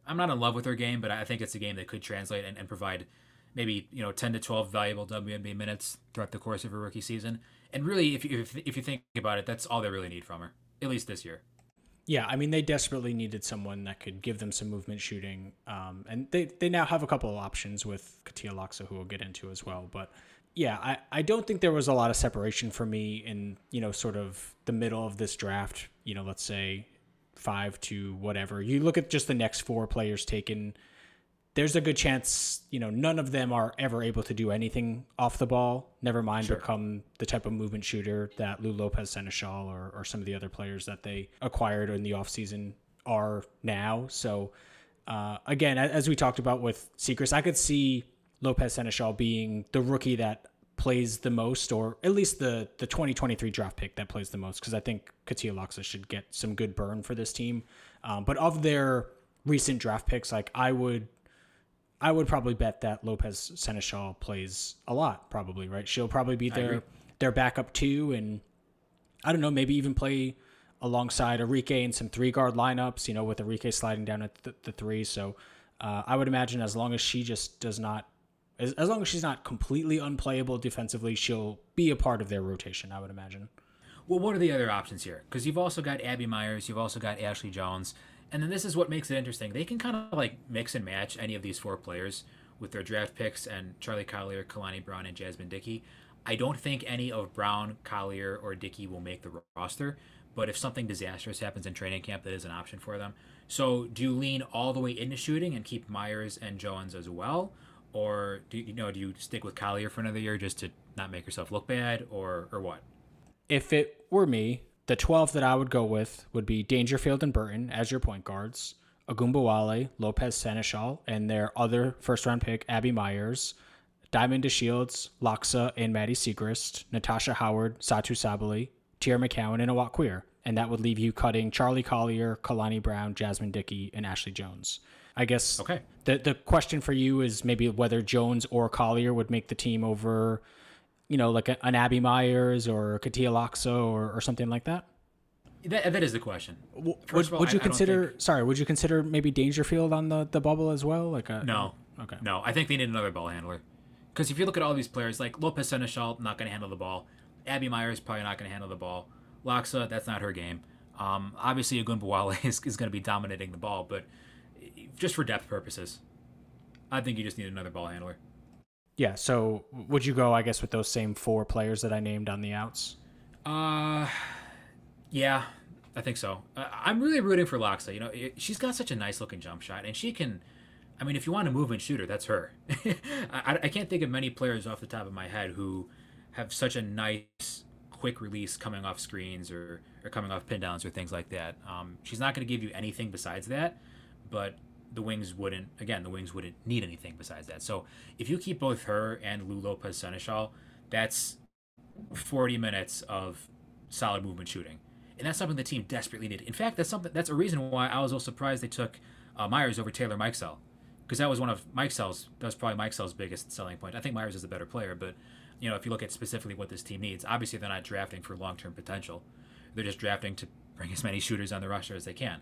I'm not in love with her game, but I think it's a game that could translate and, and provide maybe you know 10 to 12 valuable WNBA minutes throughout the course of her rookie season. And really, if you, if, if you think about it, that's all they really need from her, at least this year. Yeah, I mean, they desperately needed someone that could give them some movement shooting. Um, and they, they now have a couple of options with Katia Loxa, who we'll get into as well. But yeah, I, I don't think there was a lot of separation for me in, you know, sort of the middle of this draft, you know, let's say five to whatever. You look at just the next four players taken. There's a good chance, you know, none of them are ever able to do anything off the ball. Never mind sure. become the type of movement shooter that Lou Lopez Sénéchal or, or some of the other players that they acquired in the offseason are now. So, uh, again, as we talked about with Siegrist, I could see Lopez Sénéchal being the rookie that plays the most, or at least the the 2023 draft pick that plays the most, because I think Katia Loxa should get some good burn for this team. Um, but of their recent draft picks, like I would, I would probably bet that Lopez Sénéchal plays a lot. Probably right. She'll probably be their their backup too, and I don't know, maybe even play alongside Arike in some three guard lineups. You know, with Arike sliding down at the, the three. So uh, I would imagine as long as she just does not as, as long as she's not completely unplayable defensively, she'll be a part of their rotation, I would imagine. Well, what are the other options here? Because you've also got Abby Meyers, you've also got Ashley Joens, and then this is what makes it interesting. They can kind of like mix and match any of these four players with their draft picks and Charli Collier, Kalani Brown, and Jasmine Dickey. I don't think any of Brown, Collier, or Dickey will make the roster, but if something disastrous happens in training camp, that is an option for them. So, do you lean all the way into shooting and keep Meyers and Joens as well, or do you know do you stick with Collier for another year just to not make yourself look bad, or or what? If it were me, the twelve that I would go with would be Dangerfield and Burton as your point guards, Ogunbowale, Lopez Sénéchal, and their other first round pick Abby Meyers, Diamond DeShields, Loxa, and Maddy Siegrist, Natasha Howard, Satou Sabally, Teaira McCowan, and Awak Kuier. And that would leave you cutting Charli Collier, Kalani Brown, Jasmine Dickey, and Ashley Joens. I guess okay. The the question for you is maybe whether Joens or Collier would make the team over, you know, like an Abby Meyers or Katia Loxa or, or something like that. That, that is the question. Would, all, would you I, consider? I think... Sorry, would you consider maybe Dangerfield on the, the bubble as well? Like a no, okay, no. I think they need another ball handler because if you look at all these players, like Lopez Sénéchal, not going to handle the ball. Abby Meyers probably not going to handle the ball. Loxa, that's not her game. Um, obviously, Ogunbowale is, is going to be dominating the ball, but just for depth purposes. I think you just need another ball handler. Yeah. So would you go? I guess with those same four players that I named on the outs. Uh, yeah, I think so. Uh, I'm really rooting for Loxa. You know, it, she's got such a nice looking jump shot, and she can. I mean, if you want a movement shooter, that's her. I, I can't think of many players off the top of my head who have such a nice quick release coming off screens or, or coming off pin downs or things like that. Um, she's not going to give you anything besides that, but the Wings wouldn't again the Wings wouldn't need anything besides that. So if you keep both her and Lou Lopez Sénéchal, that's 40 minutes of solid movement shooting, and that's something the team desperately needed. In fact, that's something that's a reason why I was little surprised they took uh, Meyers over Taylor Mikesell, because that was one of Mikesell's that was probably Mikesell's biggest selling point. I think Meyers is a better player, but you know if you look at specifically what this team needs, obviously they're not drafting for long term potential. They're just drafting to bring as many shooters on the roster as they can.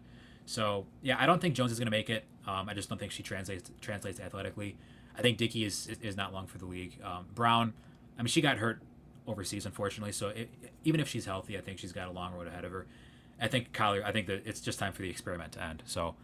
So yeah, I don't think Joens is going to make it. Um, I just don't think she translates translates athletically. I think Dickey is is not long for the league. Um, Brown, I mean, she got hurt overseas, unfortunately. So it, even if she's healthy, I think she's got a long road ahead of her. I think Collier. I think that it's just time for the experiment to end. So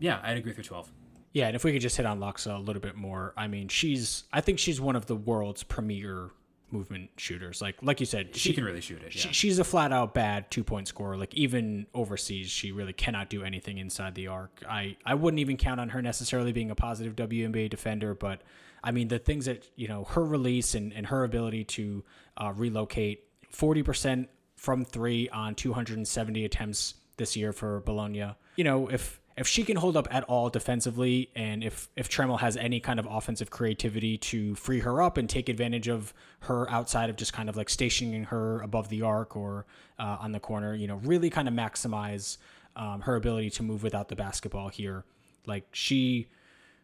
yeah, I'd agree with twelve. Yeah, and if we could just hit on Loxa a little bit more, I mean, she's I think she's one of the world's premier movement shooters. Like like you said, she, she can really shoot it. Yeah. She, she's a flat out bad two point scorer. Like even overseas, she really cannot do anything inside the arc. I I wouldn't even count on her necessarily being a positive WNBA defender, but I mean the things that you know her release and and her ability to uh, relocate forty percent from three on two hundred and seventy attempts this year for Bologna. You know if if she can hold up at all defensively, and if if Trammell has any kind of offensive creativity to free her up and take advantage of her outside of just kind of like stationing her above the arc or uh, on the corner, you know, really kind of maximize um, her ability to move without the basketball here. Like she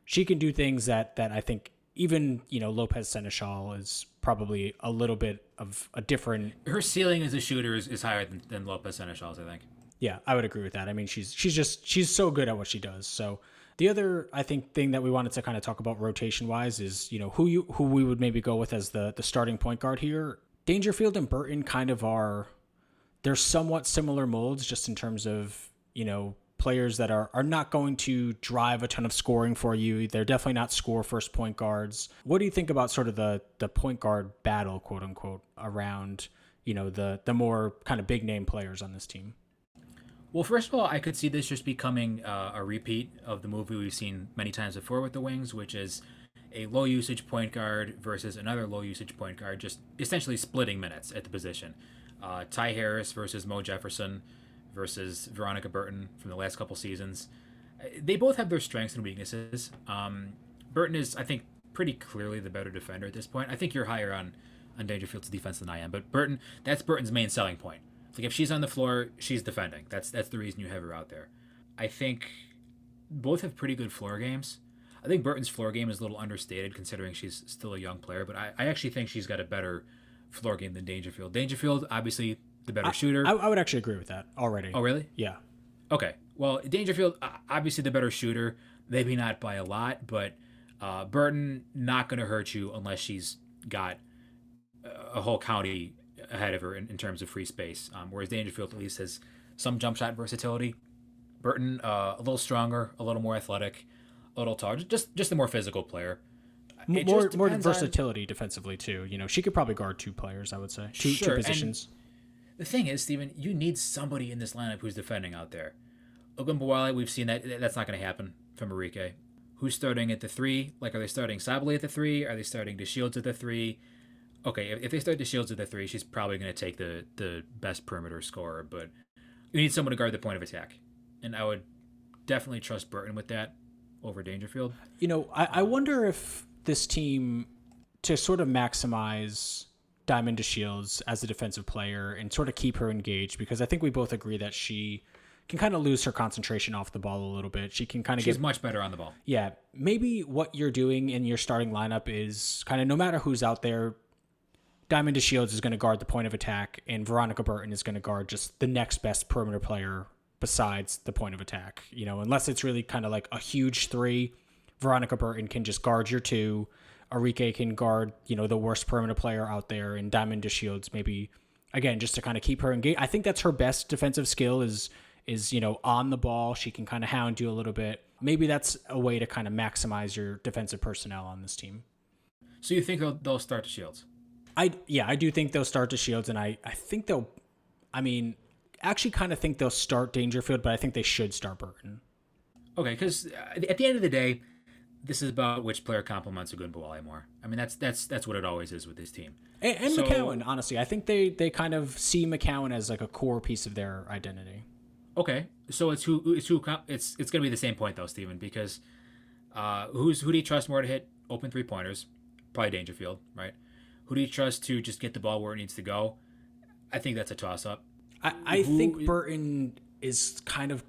she can do things that that I think even you know Lopez Sénéchal is probably a little bit of a different. Her ceiling as a shooter is, is higher than, than Lopez Sénéchal's, I think. Yeah, I would agree with that. I mean, she's she's just she's so good at what she does. So the other I think thing that we wanted to kind of talk about rotation wise is you know who you who we would maybe go with as the the starting point guard here. Dangerfield and Burton kind of are they're somewhat similar molds just in terms of you know players that are are not going to drive a ton of scoring for you. They're definitely not score first point guards. What do you think about sort of the the point guard battle, quote unquote, around you know the the more kind of big name players on this team? Well, first of all, I could see this just becoming uh, a repeat of the movie we've seen many times before with the Wings, which is a low usage point guard versus another low usage point guard, just essentially splitting minutes at the position. Uh, Ty Harris versus Mo Jefferson versus Veronica Burton from the last couple seasons. Uh, they both have their strengths and weaknesses. Um, Burton is, I think, pretty clearly the better defender at this point. I think you're higher on on Dangerfield's defense than I am, but Burton, that's Burton's main selling point like if she's on the floor, she's defending. That's that's the reason you have her out there. I think both have pretty good floor games. I think Burton's floor game is a little understated considering she's still a young player, but I, I actually think she's got a better floor game than Dangerfield. Dangerfield, obviously, the better I, shooter. I, I, would actually agree with that already. Oh, really? Yeah. Okay. Well, Dangerfield, obviously, the better shooter. Maybe not by a lot, but uh, Burton not going to hurt you unless she's got a whole county ahead of her in, in terms of free space. Um, whereas Dangerfield at least has some jump shot versatility. Burton uh, a little stronger, a little more athletic, a little taller, just just a more physical player. It more more versatility on... defensively too. You know, she could probably guard two players. I would say two sure. two positions. And the thing is, Stephen, you need somebody in this lineup who's defending out there. Ogunbowale, we've seen that that's not going to happen from Arike. Who's starting at the three? Like, are they starting Sabally at the three? Are they starting DeShields at the three? Okay, if, if they start DeShields at the three, she's probably going to take the the best perimeter scorer. But you need someone to guard the point of attack, and I would definitely trust Burton with that over Dangerfield. You know, I, I wonder if this team to sort of maximize Diamond DeShields as a defensive player and sort of keep her engaged because I think we both agree that she can kind of lose her concentration off the ball a little bit. She can kind of She's get much better on the ball. Yeah, maybe what you're doing in your starting lineup is kind of no matter who's out there, Diamond DeShields is going to guard the point of attack, and Veronica Burton is going to guard just the next best perimeter player besides the point of attack. You know, unless it's really kind of like a huge three, Veronica Burton can just guard your two. Arike can guard, you know, the worst perimeter player out there, and Diamond DeShields maybe again just to kind of keep her engaged. I think that's her best defensive skill is is you know on the ball. She can kind of hound you a little bit. Maybe that's a way to kind of maximize your defensive personnel on this team. So you think they'll, they'll start DeShields? I yeah, I do think they'll start DeShields, and I I think they'll. I mean, actually, kind of think they'll start Dangerfield, but I think they should start Burton. Okay, because at the end of the day, this is about which player complements Ogunbowale more. I mean, that's that's that's what it always is with this team. And, and so, McCowan, honestly, I think they they kind of see McCowan as like a core piece of their identity. Okay, so it's who it's who it's it's gonna be the same point though, Stephen, because uh, who's who do you trust more to hit open three pointers? Probably Dangerfield, right? Who do you trust to just get the ball where it needs to go? I think that's a toss up. I, I Who, think Burton is kind of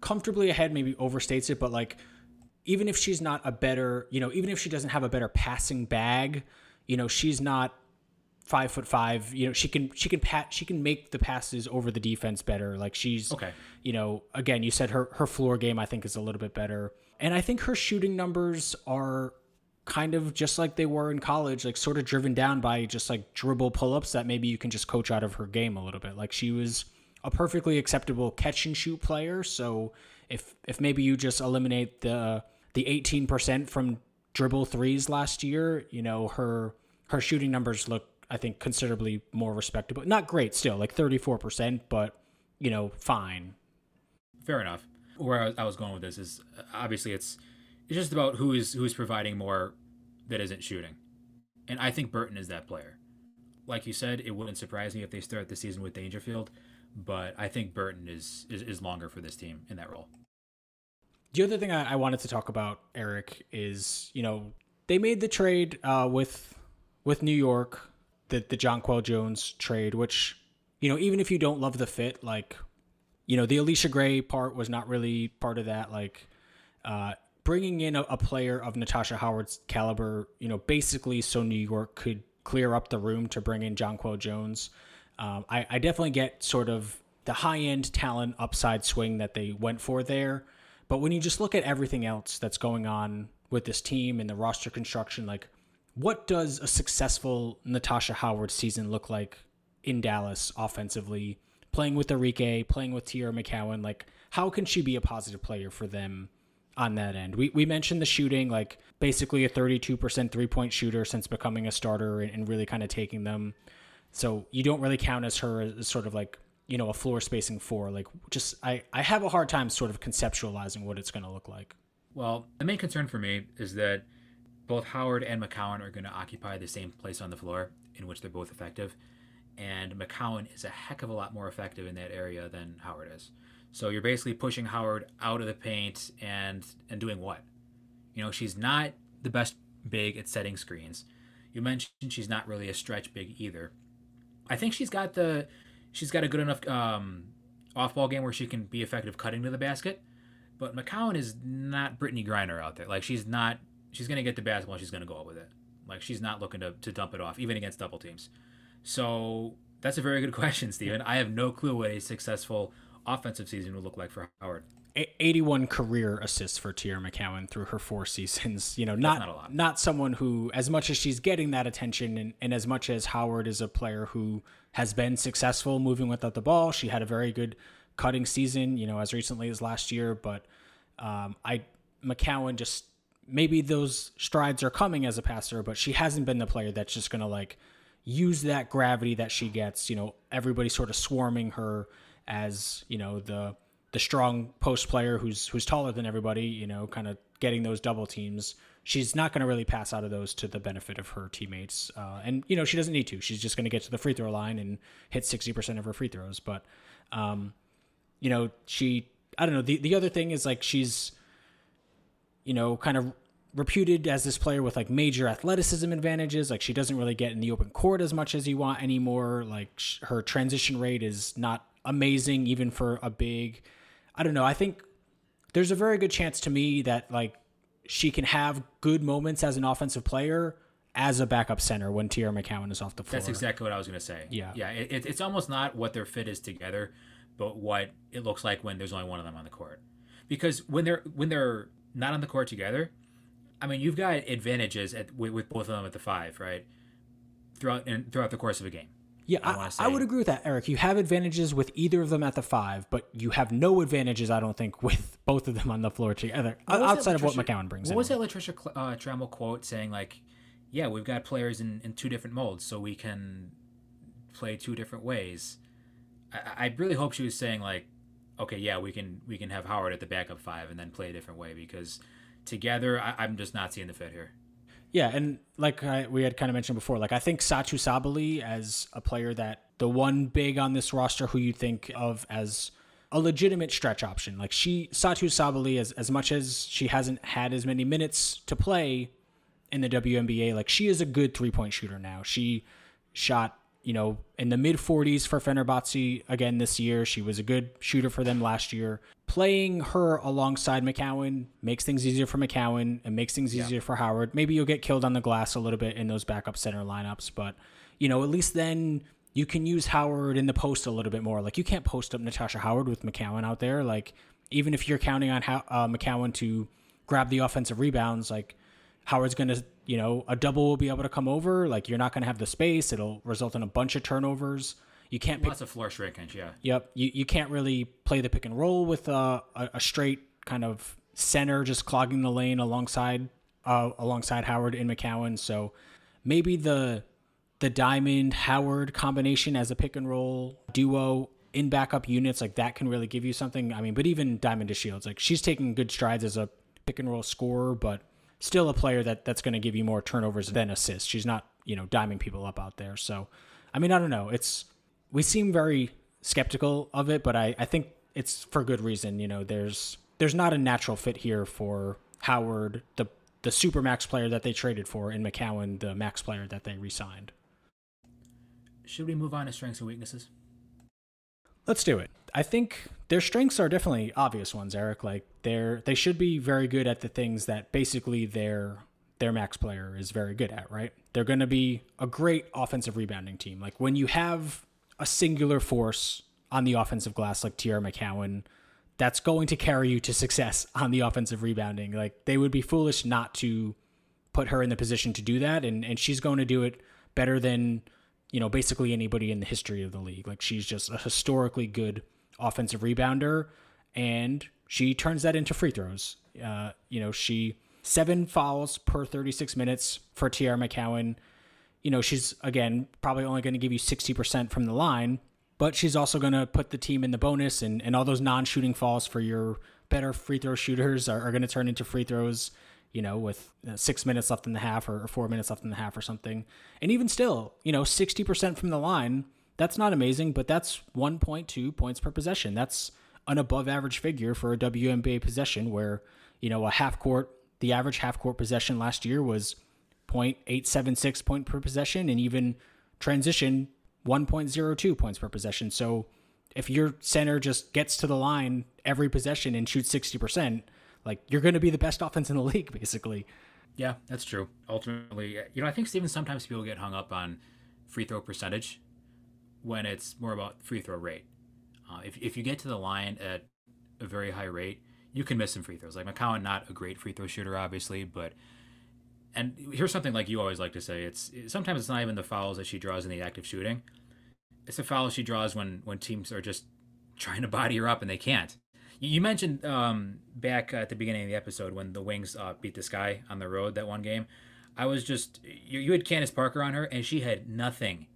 comfortably ahead, maybe overstates it, but like even if she's not a better, you know, even if she doesn't have a better passing bag, you know, she's not five foot five. You know, she can she can pat she can make the passes over the defense better. Like she's okay. You know, again, you said her her floor game I think is a little bit better, and I think her shooting numbers are kind of just like they were in college, like sort of driven down by just like dribble pull ups that maybe you can just coach out of her game a little bit. Like she was a perfectly acceptable catch and shoot player. So if if maybe you just eliminate the the 18% from dribble threes last year, you know, her her shooting numbers look I think considerably more respectable. Not great still, like 34%, but you know, fine. Fair enough. Where I was going with this is obviously it's it's just about who is who is providing more that isn't shooting. And I think Burton is that player. Like you said, it wouldn't surprise me if they start the season with Dangerfield, but I think Burton is is, is longer for this team in that role. The other thing I, I wanted to talk about, Eric, is you know they made the trade uh, with with New York, the the Jonquel Jones trade, which you know even if you don't love the fit, like you know the Allisha Gray part was not really part of that. Like uh, bringing in a, a, player of Natasha Howard's caliber, you know, basically so New York could clear up the room to bring in Jonquel Jones. Um, I, I definitely get sort of the high end talent upside swing that they went for there. But when you just look at everything else that's going on with this team and the roster construction, like what does a successful Natasha Howard season look like in Dallas offensively? Playing with Arike, playing with Teaira McCowan, like how can she be a positive player for them on that end. We, we mentioned the shooting, like basically a 32% three point shooter since becoming a starter and, and really kind of taking them. So you don't really count as her as sort of like you know, a floor spacing four. Like, just I I have a hard time sort of conceptualizing what it's going to look like. Well, the main concern for me is that both Howard and McCowan are going to occupy the same place on the floor in which they're both effective. And McCowan is a heck of a lot more effective in that area than Howard is. So you're basically pushing Howard out of the paint and and doing what? You know, she's not the best big at setting screens. You mentioned she's not really a stretch big either. I think she's got the she's got a good enough um, off ball game where she can be effective cutting to the basket. But McCowan is not Brittney Griner out there. Like she's not she's gonna get the basketball, she's gonna go up with it. Like she's not looking to, to dump it off, even against double teams. So that's a very good question, Steven. I have no clue what a successful offensive season would look like for Howard. 81 career assists for Teaira McCowan through her four seasons. You know, not not, not, someone who, as much as she's getting that attention, and, and as much as Howard is a player who has been successful moving without the ball, she had a very good cutting season. You know, as recently as last year. But um, I McCowan just maybe those strides are coming as a passer, but she hasn't been the player that's just going to like use that gravity that she gets. You know, everybody sort of swarming her as you know the the strong post player who's who's taller than everybody, you know, kind of getting those double teams. She's not going to really pass out of those to the benefit of her teammates, uh, and you know she doesn't need to. She's just going to get to the free throw line and hit sixty percent of her free throws. But, um, you know, she I don't know. The the other thing is like she's, you know, kind of reputed as this player with like major athleticism advantages. Like she doesn't really get in the open court as much as you want anymore. Like sh- her transition rate is not amazing even for a big I don't know. I think there's a very good chance to me that like she can have good moments as an offensive player as a backup center when Teaira McCowan is off the floor. That's exactly what I was going to say. Yeah. Yeah. It, it's almost not what their fit is together, but what it looks like when there's only one of them on the court. Because when they're when they're not on the court together, I mean, you've got advantages at, with, with both of them at the five, right? Throughout and throughout the course of a game. Yeah, I, I, would agree with that, Eric. You have advantages with either of them at the five, but you have no advantages, I don't think, with both of them on the floor together, outside of what McCowan brings what in. was that Latricia uh, Trammell quote saying, like, yeah, we've got players in, in two different molds, so we can play two different ways. I, I really hope she was saying, like, okay, yeah, we can we can have Howard at the backup five and then play a different way because together, I, I'm just not seeing the fit here. Yeah, and like I, we had kind of mentioned before, like I think Satou Sabally as a player that the one big on this roster who you think of as a legitimate stretch option. Like she Satou Sabally as as much as she hasn't had as many minutes to play in the WNBA, like she is a good three point shooter now. She shot you know, in the mid 40s for Fenerbahce again this year. She was a good shooter for them last year. Playing her alongside McCowan makes things easier for McCowan and makes things easier yeah. for Howard. Maybe you'll get killed on the glass a little bit in those backup center lineups, but you know, at least then you can use Howard in the post a little bit more. Like you can't post up Natasha Howard with McCowan out there. Like even if you're counting on how, uh, McCowan to grab the offensive rebounds, like Howard's going to, you know, a double will be able to come over. Like you're not going to have the space. It'll result in a bunch of turnovers. You can't lots pick, of floor shrinkage. Yeah. Yep. You you can't really play the pick and roll with a, a, a straight kind of center just clogging the lane alongside uh, alongside Howard and McCowan. So maybe the the Diamond Howard combination as a pick and roll duo in backup units like that can really give you something. I mean, but even Diamond DeShields, like she's taking good strides as a pick and roll scorer, but still a player that that's going to give you more turnovers than assists. She's not, you know, diming people up out there. So, I mean, I don't know. It's we seem very skeptical of it, but I I think it's for good reason. You know, there's there's not a natural fit here for Howard, the the super max player that they traded for, and McCowan, the max player that they re-signed. Should we move on to strengths and weaknesses? Let's do it. I think their strengths are definitely obvious ones, Eric. Like they're they should be very good at the things that basically their their max player is very good at, right? They're going to be a great offensive rebounding team. Like when you have a singular force on the offensive glass like Teaira McCowan, that's going to carry you to success on the offensive rebounding. Like they would be foolish not to put her in the position to do that and and she's going to do it better than you know basically anybody in the history of the league. Like she's just a historically good offensive rebounder, and she turns that into free throws. Uh, you know, she seven fouls per 36 minutes for Teaira McCowan. You know, she's again probably only going to give you 60% from the line, but she's also going to put the team in the bonus, and, and all those non shooting falls for your better free throw shooters are, are going to turn into free throws, you know, with uh, six minutes left in the half or, four minutes left in the half or something. And even still, you know, 60% from the line, that's not amazing, but that's 1.2 points per possession. That's an above average figure for a WNBA possession where, you know, a half court, the average half court possession last year was 0.876 point per possession and even transition 1.02 points per possession. So if your center just gets to the line every possession and shoots 60%, like you're going to be the best offense in the league, basically. Yeah, that's true. Ultimately, you know, I think Steven, sometimes people get hung up on free throw percentage when it's more about free throw rate. Uh, if, if you get to the line at a very high rate, you can miss some free throws. Like McCowan, not a great free throw shooter, obviously, but and here's something like you always like to say: it's sometimes it's not even the fouls that she draws in the act of shooting; it's the fouls she draws when when teams are just trying to body her up and they can't. You mentioned um, back at the beginning of the episode when the Wings uh, beat this guy on the road that one game. I was just you, you had Candace Parker on her and she had nothing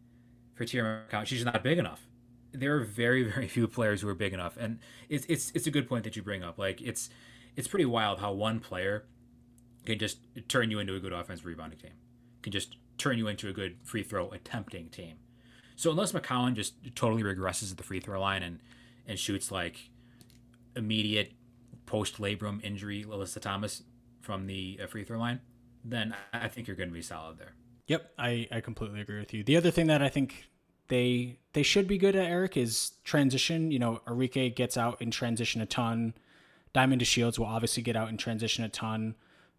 for Teaira McCowan. She's not big enough. There are very very few players who are big enough, and it's it's it's a good point that you bring up. Like it's it's pretty wild how one player can just turn you into a good offensive rebounding team, can just turn you into a good free throw attempting team. So unless McCowan just totally regresses at the free throw line and and shoots like immediate post labrum injury Alyssa Thomas from the uh, free throw line, then I think you're going to be solid there. Yep, I, I completely agree with you. The other thing that I think they they should be good at, Eric, is transition. You know, Arike gets out in transition a ton. Diamond DeShields will obviously get out in transition a ton.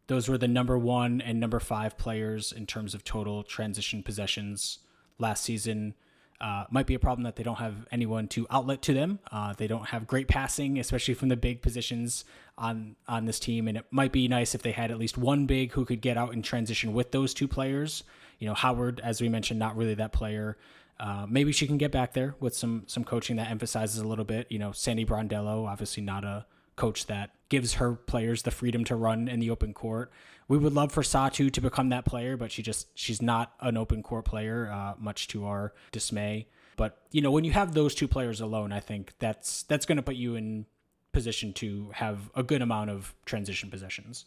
Those were the number one and number five players in terms of total transition possessions last season. Uh, might be a problem that they don't have anyone to outlet to them. Uh, they don't have great passing, especially from the big positions on on this team. And it might be nice if they had at least one big who could get out in transition with those two players. You know, Howard, as we mentioned, not really that player. Uh, maybe she can get back there with some some coaching that emphasizes a little bit. You know, Sandy Brondello, obviously not a coach that gives her players the freedom to run in the open court. We would love for Satou to become that player, but she just she's not an open court player, uh, much to our dismay. But you know, when you have those two players alone, I think that's that's going to put you in position to have a good amount of transition possessions.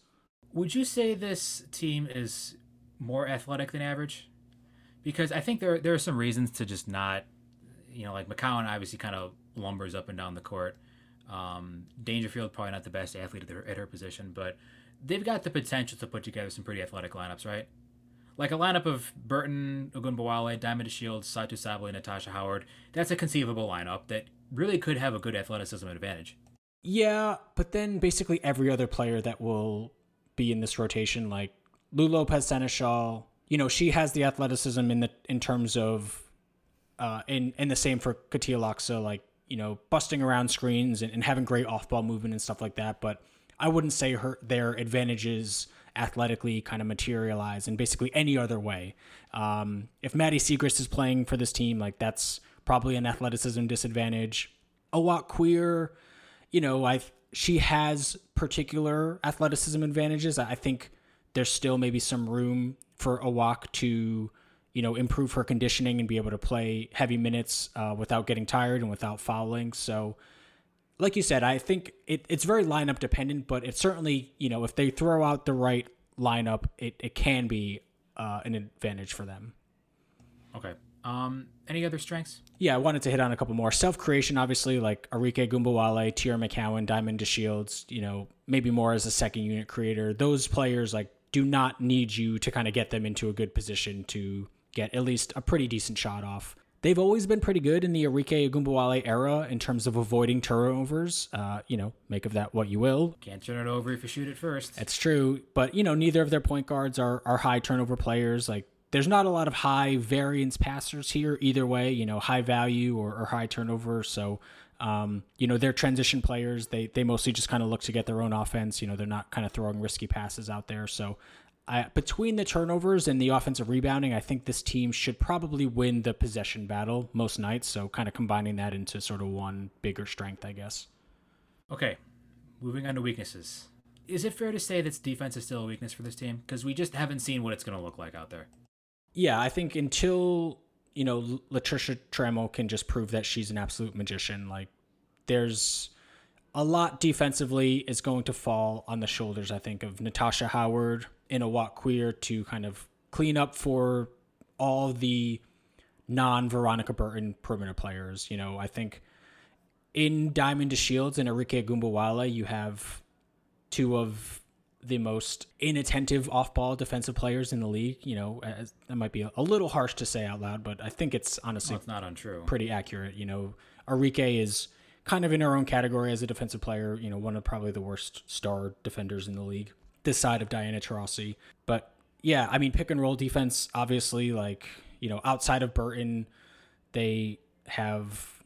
Would you say this team is more athletic than average? Because I think there there are some reasons to just not, you know, like McCowan obviously kind of lumbers up and down the court. Um, Dangerfield probably not the best athlete at her, at her position, but they've got the potential to put together some pretty athletic lineups, right? Like a lineup of Burton, Ogunbowale, Diamond Shields, Satou Sabally, Natasha Howard. That's a conceivable lineup that really could have a good athleticism advantage. Yeah, but then basically every other player that will be in this rotation, like Lou Lopez Sénéchal, you know, she has the athleticism in the in terms of uh in and the same for Katia Loxa, like you know, busting around screens and, and having great off ball movement and stuff like that. But I wouldn't say her their advantages athletically kind of materialize in basically any other way. Um, if Maddy Siegrist is playing for this team, like that's probably an athleticism disadvantage. Awak Kuier, you know, I she has particular athleticism advantages. I think there's still maybe some room for Awak to you know, improve her conditioning and be able to play heavy minutes uh, without getting tired and without fouling. So, like you said, I think it, it's very lineup dependent, but it's certainly, you know, if they throw out the right lineup, it, it can be uh, an advantage for them. Okay. Um, any other strengths? Yeah, I wanted to hit on a couple more. Self creation, obviously, like Arike Ogunbowale, Teaira McCowan, Diamond DeShields, you know, maybe more as a second unit creator. Those players, like, do not need you to kind of get them into a good position to get at least a pretty decent shot off. They've always been pretty good in the Arike Ogunbowale era in terms of avoiding turnovers. Uh, you know, make of that what you will. Can't turn it over if you shoot it first. That's true, but you know, neither of their point guards are are high turnover players. Like, there's not a lot of high variance passers here either way. You know, high value or, or high turnover. So, um, you know, they're transition players. They they mostly just kind of look to get their own offense. You know, they're not kind of throwing risky passes out there. So I, between the turnovers and the offensive rebounding, I think this team should probably win the possession battle most nights. So, kind of combining that into sort of one bigger strength, I guess. Okay, moving on to weaknesses. Is it fair to say that defense is still a weakness for this team? Because we just haven't seen what it's going to look like out there. Yeah, I think until you know, Latricia Trammell can just prove that she's an absolute magician. Like, there's a lot defensively is going to fall on the shoulders, I think, of Natasha Howard and Awak Kuier to kind of clean up for all the non Veronica Burton perimeter players. You know, I think in Diamond DeShields and Arike Ogunbowale, you have two of the most inattentive off-ball defensive players in the league. You know, as, that might be a, a, little harsh to say out loud, but I think it's honestly well, it's not untrue. Pretty accurate. You know, Arike is kind of in her own category as a defensive player. You know, one of probably the worst star defenders in the league. This side of Diana Taurasi, but yeah, I mean, pick and roll defense. Obviously, like you know, outside of Burton, they have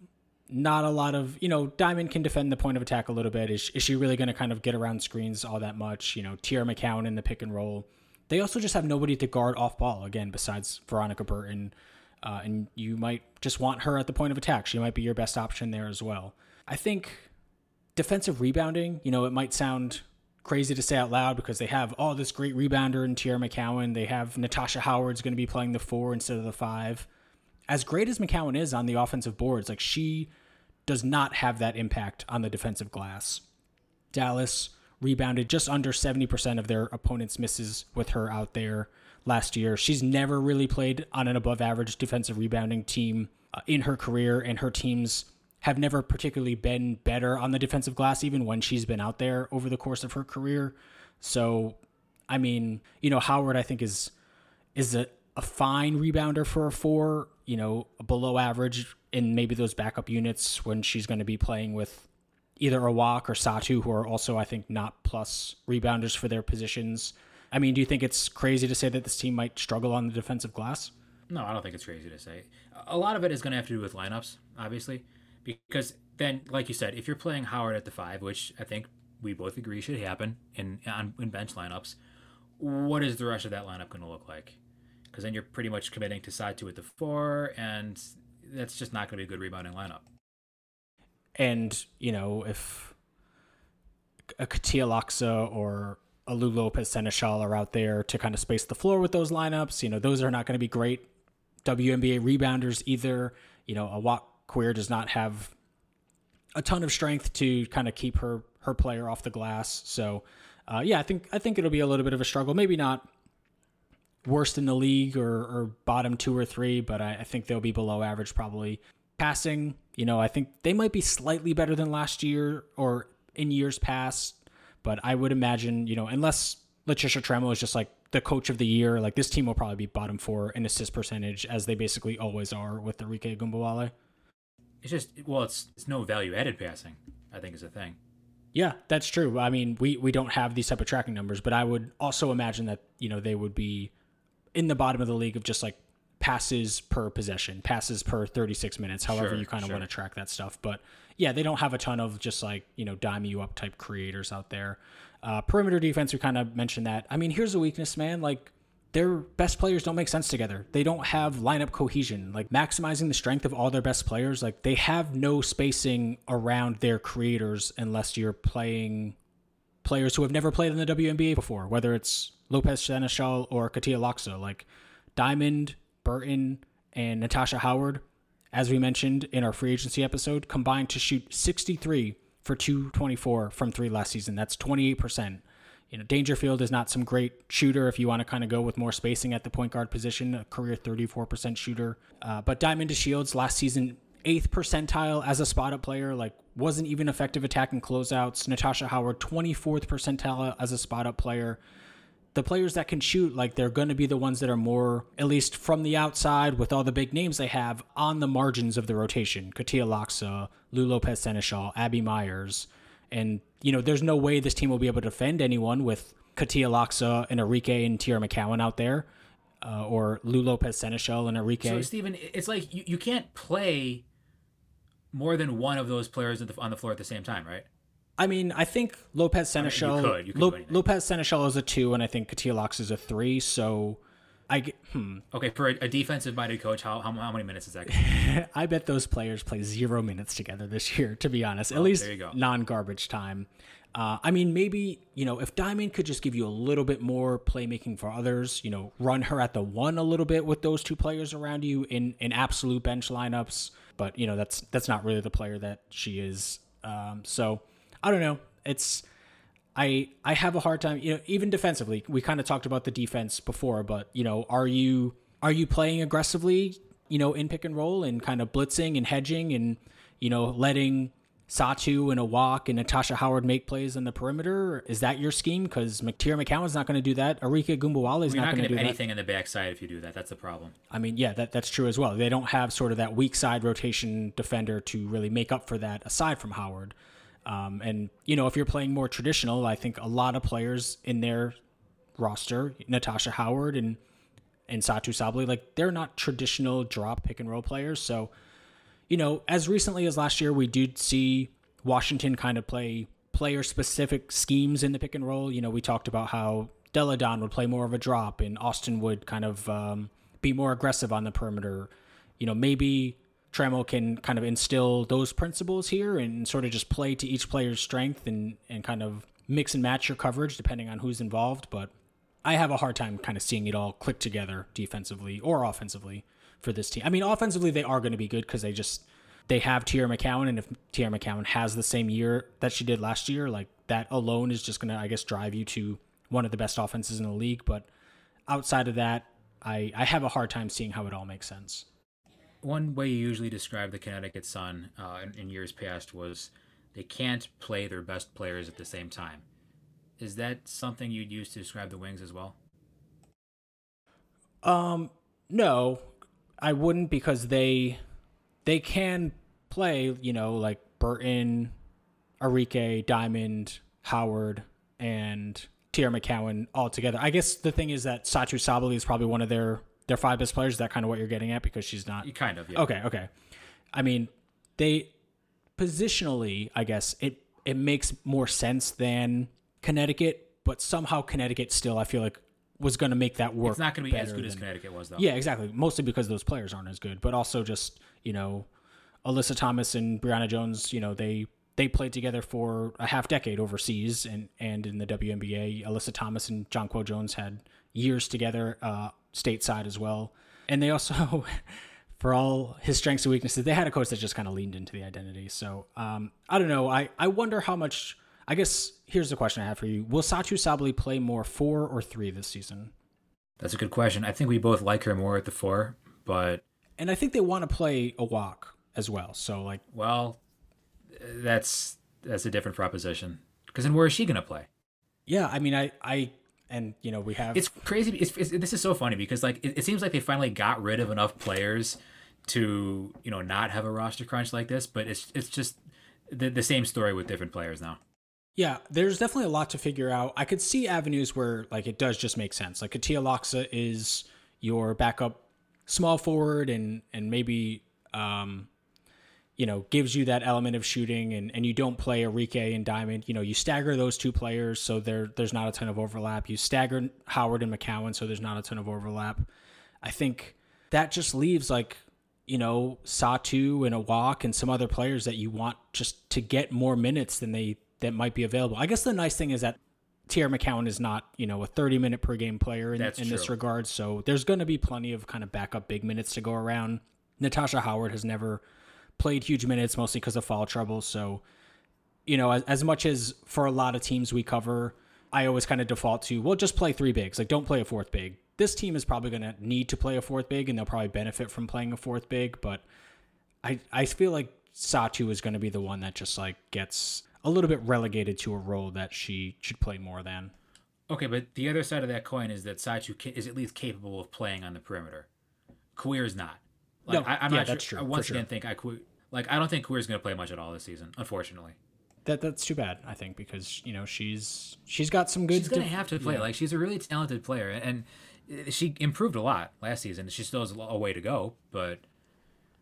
not a lot of you know diamond can defend the point of attack a little bit. Is, is she really going to kind of get around screens all that much? You know Teaira McCowan in the pick and roll. They also just have nobody to guard off ball again besides veronica burton. Uh, and you might just want her at the point of attack. She might be your best option there as well. I think defensive rebounding you know it might sound crazy to say out loud because they have all this great rebounder in Teaira McCowan they have natasha howard's going to be playing the four instead of the five as great as McCowan is on the offensive boards, like she does not have that impact on the defensive glass. Dallas rebounded just under 70% of their opponents' misses with her out there last year. She's never really played on an above average defensive rebounding team uh, in her career, and her teams have never particularly been better on the defensive glass, even when she's been out there over the course of her career. So, I mean, you know, Howard, I think is is a, a fine rebounder for a four, you know, below average in maybe those backup units when she's going to be playing with either Awak or Satou, who are also, I think, not plus rebounders for their positions. I mean, do you think it's crazy to say that this team might struggle on the defensive glass? No, I don't think it's crazy to say. A lot of it is going to have to do with lineups, obviously, because then, like you said, if you're playing Howard at the five, which I think we both agree should happen in on, in bench lineups, what is the rest of that lineup going to look like? Because then you're pretty much committing to Satou at the four, and that's just not going to be a good rebounding lineup. And you know, if a Katia Loxa or a Lou Lopez Sénéchal are out there to kind of space the floor with those lineups, you know, those are not going to be great WNBA rebounders either. You know, Awak Kuier does not have a ton of strength to kind of keep her her player off the glass. So, uh, yeah, I think I think it'll be a little bit of a struggle. Maybe not worst in the league or, or bottom two or three, but I, I, think they'll be below average probably. Passing, you know, I think they might be slightly better than last year or in years past, but I would imagine, you know, unless Latricia Trammell is just like the coach of the year, like this team will probably be bottom four in assist percentage as they basically always are with the Arike Ogunbowale. It's just, well, it's, it's no value added passing, I think is a thing. Yeah, that's true. I mean, we, we don't have these type of tracking numbers, but I would also imagine that, you know, they would be in the bottom of the league of just like passes per possession, passes per 36 minutes, however sure, you kind of sure. want to track that stuff. But yeah, they don't have a ton of just like, you know, dime you up type creators out there. Uh, perimeter defense, we kind of mentioned that. I mean, here's a weakness, man. Like, their best players don't make sense together. They don't have lineup cohesion. Like maximizing the strength of all their best players, like they have no spacing around their creators unless you're playing players who have never played in the WNBA before, whether it's Lopez Sénéchal or Katia Loxa. Like Diamond, Burton, and Natasha Howard, as we mentioned in our free agency episode, combined to shoot 63 for 224 from three last season. That's 28%. You know, Dangerfield is not some great shooter if you want to kind of go with more spacing at the point guard position, a career 34% shooter. Uh, but Diamond DeShields last season eighth percentile as a spot up player, like wasn't even effective attacking closeouts. Natasha Howard, 24th percentile as a spot up player. The players that can shoot, like they're going to be the ones that are more, at least from the outside, with all the big names they have on the margins of the rotation. Katia Loxa, Lou Lopez Sénéchal, Abby Meyers. And, you know, there's no way this team will be able to defend anyone with Katia Loxa and Arike and Teaira McCowan out there. Uh, or Lou Lopez Sénéchal and Arike. So, Stephen, it's like you, you can't play more than one of those players the, on the floor at the same time, right? I mean, I think Lopez Sénéchal. I mean, you could, you could Lopez Sénéchal is a two, and I think Katia Loxa is a three. So, I get, hmm. Okay, for a, a defensive minded coach, how, how how many minutes is that? I bet those players play zero minutes together this year. To be honest, at least you go. non garbage time. Uh, I mean, maybe you know if Diamond could just give you a little bit more playmaking for others, you know, run her at the one a little bit with those two players around you in in absolute bench lineups. But you know that's that's not really the player that she is. Um, so I don't know. It's I I have a hard time, you know, even defensively. We kind of talked about the defense before, but you know, are you are you playing aggressively, you know, in pick and roll and kind of blitzing and hedging and you know, letting Satou and Awak and Natasha Howard make plays on the perimeter? Is that your scheme? Because Teaira McCowan's not going to do that. Arike Ogunbowale is You're not going to do have that. anything in the backside if you do that. That's the problem. I mean, yeah, that that's true as well. They don't have sort of that weak side rotation defender to really make up for that aside from Howard. Um, and you know, if you're playing more traditional, I think a lot of players in their roster, Natasha Howard and and Satou Sabally, like they're not traditional drop pick and roll players. So, you know, as recently as last year, we did see Washington kind of play player specific schemes in the pick and roll. You know, we talked about how Delle Donne would play more of a drop and Austin would kind of um, be more aggressive on the perimeter. You know, maybe Trammell can kind of instill those principles here and sort of just play to each player's strength and, and kind of mix and match your coverage depending on who's involved. But I have a hard time kind of seeing it all click together defensively or offensively for this team. I mean, offensively they are going to be good because they just they have Teaira McCowan, and if Teaira McCowan has the same year that she did last year, like that alone is just going to, I guess, drive you to one of the best offenses in the league. But outside of that, I I have a hard time seeing how it all makes sense. One way you usually describe the Connecticut Sun uh, in, in years past was they can't play their best players at the same time. Is that something you'd use to describe the Wings as well? Um, no, I wouldn't because they they can play, you know, like Burton, Arike, Diamond, Howard, and Teaira McCowan all together. I guess the thing is that Satou Sabally is probably one of their their five best players. Is that kind of what you're getting at because she's not You kind of, yeah. Okay, okay. I mean, they positionally, I guess it it makes more sense than Connecticut, but somehow Connecticut still, I feel like, was going to make that work. It's not going to be as good as Connecticut was, though. Yeah, exactly. Mostly because those players aren't as good, but also just you know, Alyssa Thomas and Brionna Jones. You know, they they played together for a half decade overseas and and in the WNBA. Alyssa Thomas and Jonquel Jones had years together uh, stateside as well, and they also. For all his strengths and weaknesses, they had a coach that just kind of leaned into the identity. So um, I don't know. I, I wonder how much. I guess here's the question I have for you: Will Satou Sabally play more four or three this season? That's a good question. I think we both like her more at the four, but and I think they want to play Awak as well. So like, well, that's that's a different proposition. Because then where is she going to play? yeah, I mean, I I and you know we have It's crazy. It's, it's, this is so funny because like it, it seems like they finally got rid of enough players to you know not have a roster crunch like this, but it's it's just the, the same story with different players now. yeah. There's definitely a lot to figure out. I could see avenues where like it does just make sense. Like Katia Loxa is your backup small forward and and maybe um you know gives you that element of shooting and and you don't play Arike and Diamond. You know you stagger those two players so there there's not a ton of overlap. You stagger Howard and McCowan so there's not a ton of overlap. I think that just leaves like you know Satou and Awak and some other players that you want just to get more minutes than they that might be available. I guess the nice thing is that Teaira McCowan is not you know a 30 minute per game player in, in this regard, so there's going to be plenty of kind of backup big minutes to go around. Natasha Howard has never played huge minutes, mostly because of foul trouble. So you know, as, as much as for a lot of teams we cover, I always kind of default to, well, just play three bigs. Like, don't play a fourth big. This team is probably going to need to play a fourth big, and they'll probably benefit from playing a fourth big. But I, I feel like Satou is going to be the one that just like gets a little bit relegated to a role that she should play more than. Okay, but the other side of that coin is that ca- is at least capable of playing on the perimeter. Kuier is not. Like, No, I, I'm yeah, not that's sure. true, I once sure. again think I like I don't think Kuier is going to play much at all this season, unfortunately. That that's too bad, I think, because you know she's she's got some good. She's going to have to play. Like she's a really talented player, and she improved a lot last season. She still has a way to go, but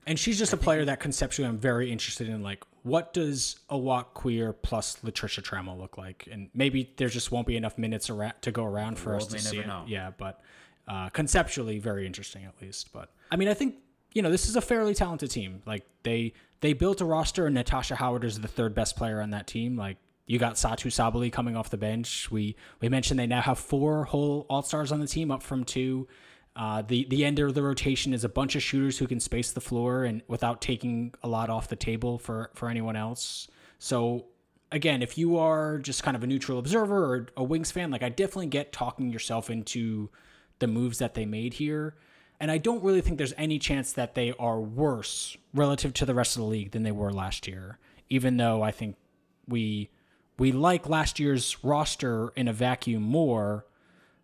And she's just a player that conceptually I'm very interested in. Like, what does Awak Kuier plus Latricia Trammell look like? And maybe there just won't be enough minutes around to go around for us to see never it. know. Yeah, but uh, conceptually very interesting at least. But I mean, I think you know this is a fairly talented team. Like they they built a roster, and Natasha Howard is the third best player on that team. Like you got Satou Sabally coming off the bench. We we mentioned they now have four whole All Stars on the team, up from two. Uh, the the end of the rotation is a bunch of shooters who can space the floor and without taking a lot off the table for for anyone else. So again, if you are just kind of a neutral observer or a Wings fan, like I definitely get talking yourself into the moves that they made here. And I don't really think there's any chance that they are worse relative to the rest of the league than they were last year. Even though I think we we like last year's roster in a vacuum more,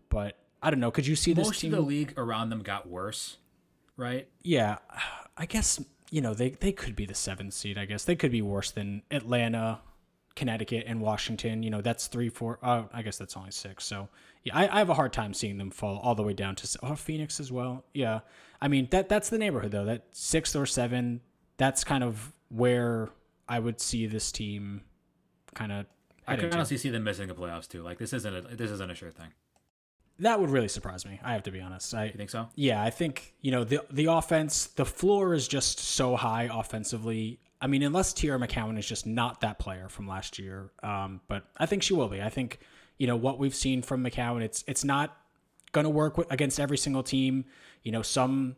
but I don't know. Could you see this Most team? of the league around them got worse, right? yeah, I guess you know they they could be the seventh seed. I guess they could be worse than Atlanta, Connecticut, and Washington. You know that's three, four. Oh, I guess that's only six. So yeah, I, I have a hard time seeing them fall all the way down to oh, Phoenix as well. Yeah, I mean that that's the neighborhood though. That sixth or seven. That's kind of where I would see this team kind of. I can honestly see them missing the playoffs too. Like this isn't a this isn't a sure thing. That would really surprise me. I have to be honest. I You think so? Yeah, I think you know the the offense, the floor is just so high offensively. I mean, unless Teaira McCowan is just not that player from last year, um, but I think she will be. I think you know what we've seen from McCowan. It's it's not going to work with, against every single team. You know, some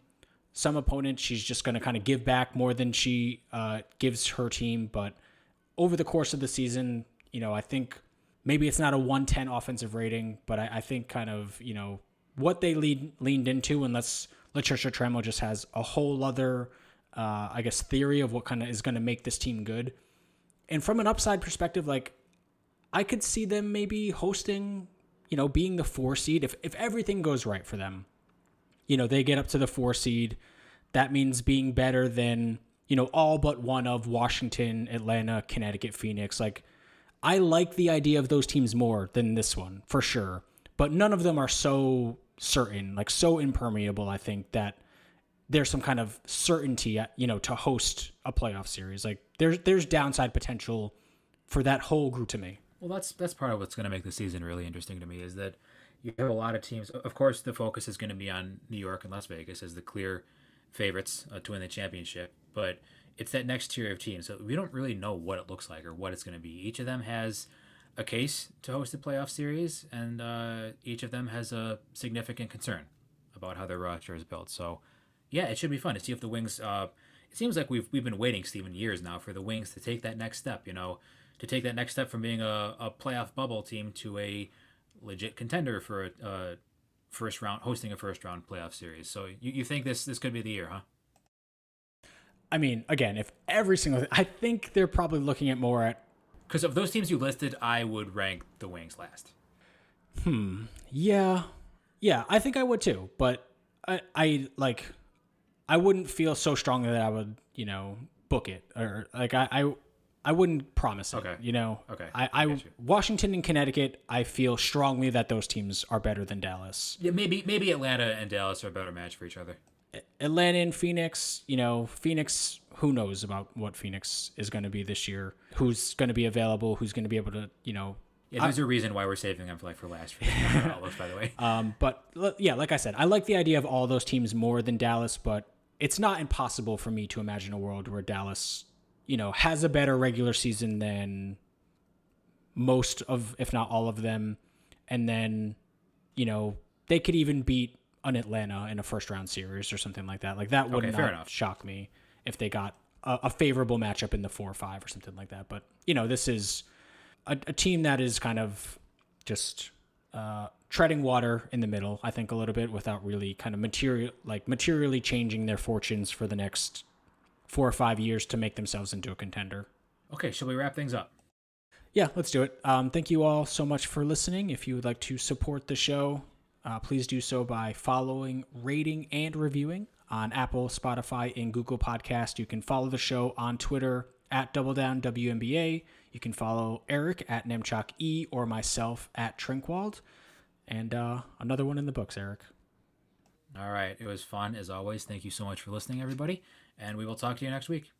some opponents she's just going to kind of give back more than she uh, gives her team. But over the course of the season, you know, I think maybe it's not a 110 offensive rating, but I, I think kind of, you know, what they lead, leaned into, unless Latricia Trammell just has a whole other, uh, I guess, theory of what kind of is going to make this team good. And from an upside perspective, like, I could see them maybe hosting, you know, being the four seed if, if everything goes right for them. You know, they get up to the four seed. That means being better than, you know, all but one of Washington, Atlanta, Connecticut, Phoenix. Like, I like the idea of those teams more than this one for sure, but none of them are so certain, like so impermeable. I think that there's some kind of certainty, you know, to host a playoff series. Like there's there's downside potential for that whole group to me. Well, that's that's part of what's going to make the season really interesting to me is that you have a lot of teams. Of course, the focus is going to be on New York and Las Vegas as the clear favorites uh, to win the championship, but it's that next tier of teams. So we don't really know what it looks like or what it's going to be. Each of them has a case to host a playoff series, and uh, each of them has a significant concern about how their roster is built. So, yeah, it should be fun to see if the Wings. Uh, it seems like we've we've been waiting, Steven, years now for the Wings to take that next step. You know, to take that next step from being a, a playoff bubble team to a legit contender for a, uh first round hosting a first round playoff series. So you, you think this this could be the year, huh? I mean, again, if every single, I think they're probably looking at more at Because of those teams you listed, I would rank the Wings last. Hmm. Yeah, yeah, I think I would too. But I, I like, I wouldn't feel so strongly that I would, you know, book it or like I, I, I wouldn't promise it. Okay. You know. Okay, I, I I. Washington and Connecticut, I feel strongly that those teams are better than Dallas. Yeah, maybe maybe Atlanta and Dallas are a better match for each other. Atlanta and Phoenix, you know, Phoenix. Who knows about what Phoenix is going to be this year? Who's going to be available? Who's going to be able to, you know, Yeah, there's a reason why we're saving them for like for last for all those, by the way. Um, but yeah, like I said, I like the idea of all those teams more than Dallas, but it's not impossible for me to imagine a world where Dallas, you know, has a better regular season than most of, if not all of them, and then, you know, they could even beat an Atlanta in a first round series or something like that. Like that would Okay, fair not enough. shock me if they got a, a favorable matchup in the four or five or something like that. But you know, this is a, a team that is kind of just uh, treading water in the middle. I think a little bit without really kind of material like materially changing their fortunes for the next four or five years to make themselves into a contender. Okay, shall we wrap things up? Yeah, let's do it. Um, thank you all so much for listening. If you would like to support the show, uh, please do so by following, rating, and reviewing on Apple, Spotify, and Google Podcast. You can follow the show on Twitter at Double Down WNBA. You can follow Eric at Nemchok E or myself at Trinkwald. And uh, another one in the books, Eric. All right, it was fun as always. Thank you so much for listening, everybody, and we will talk to you next week.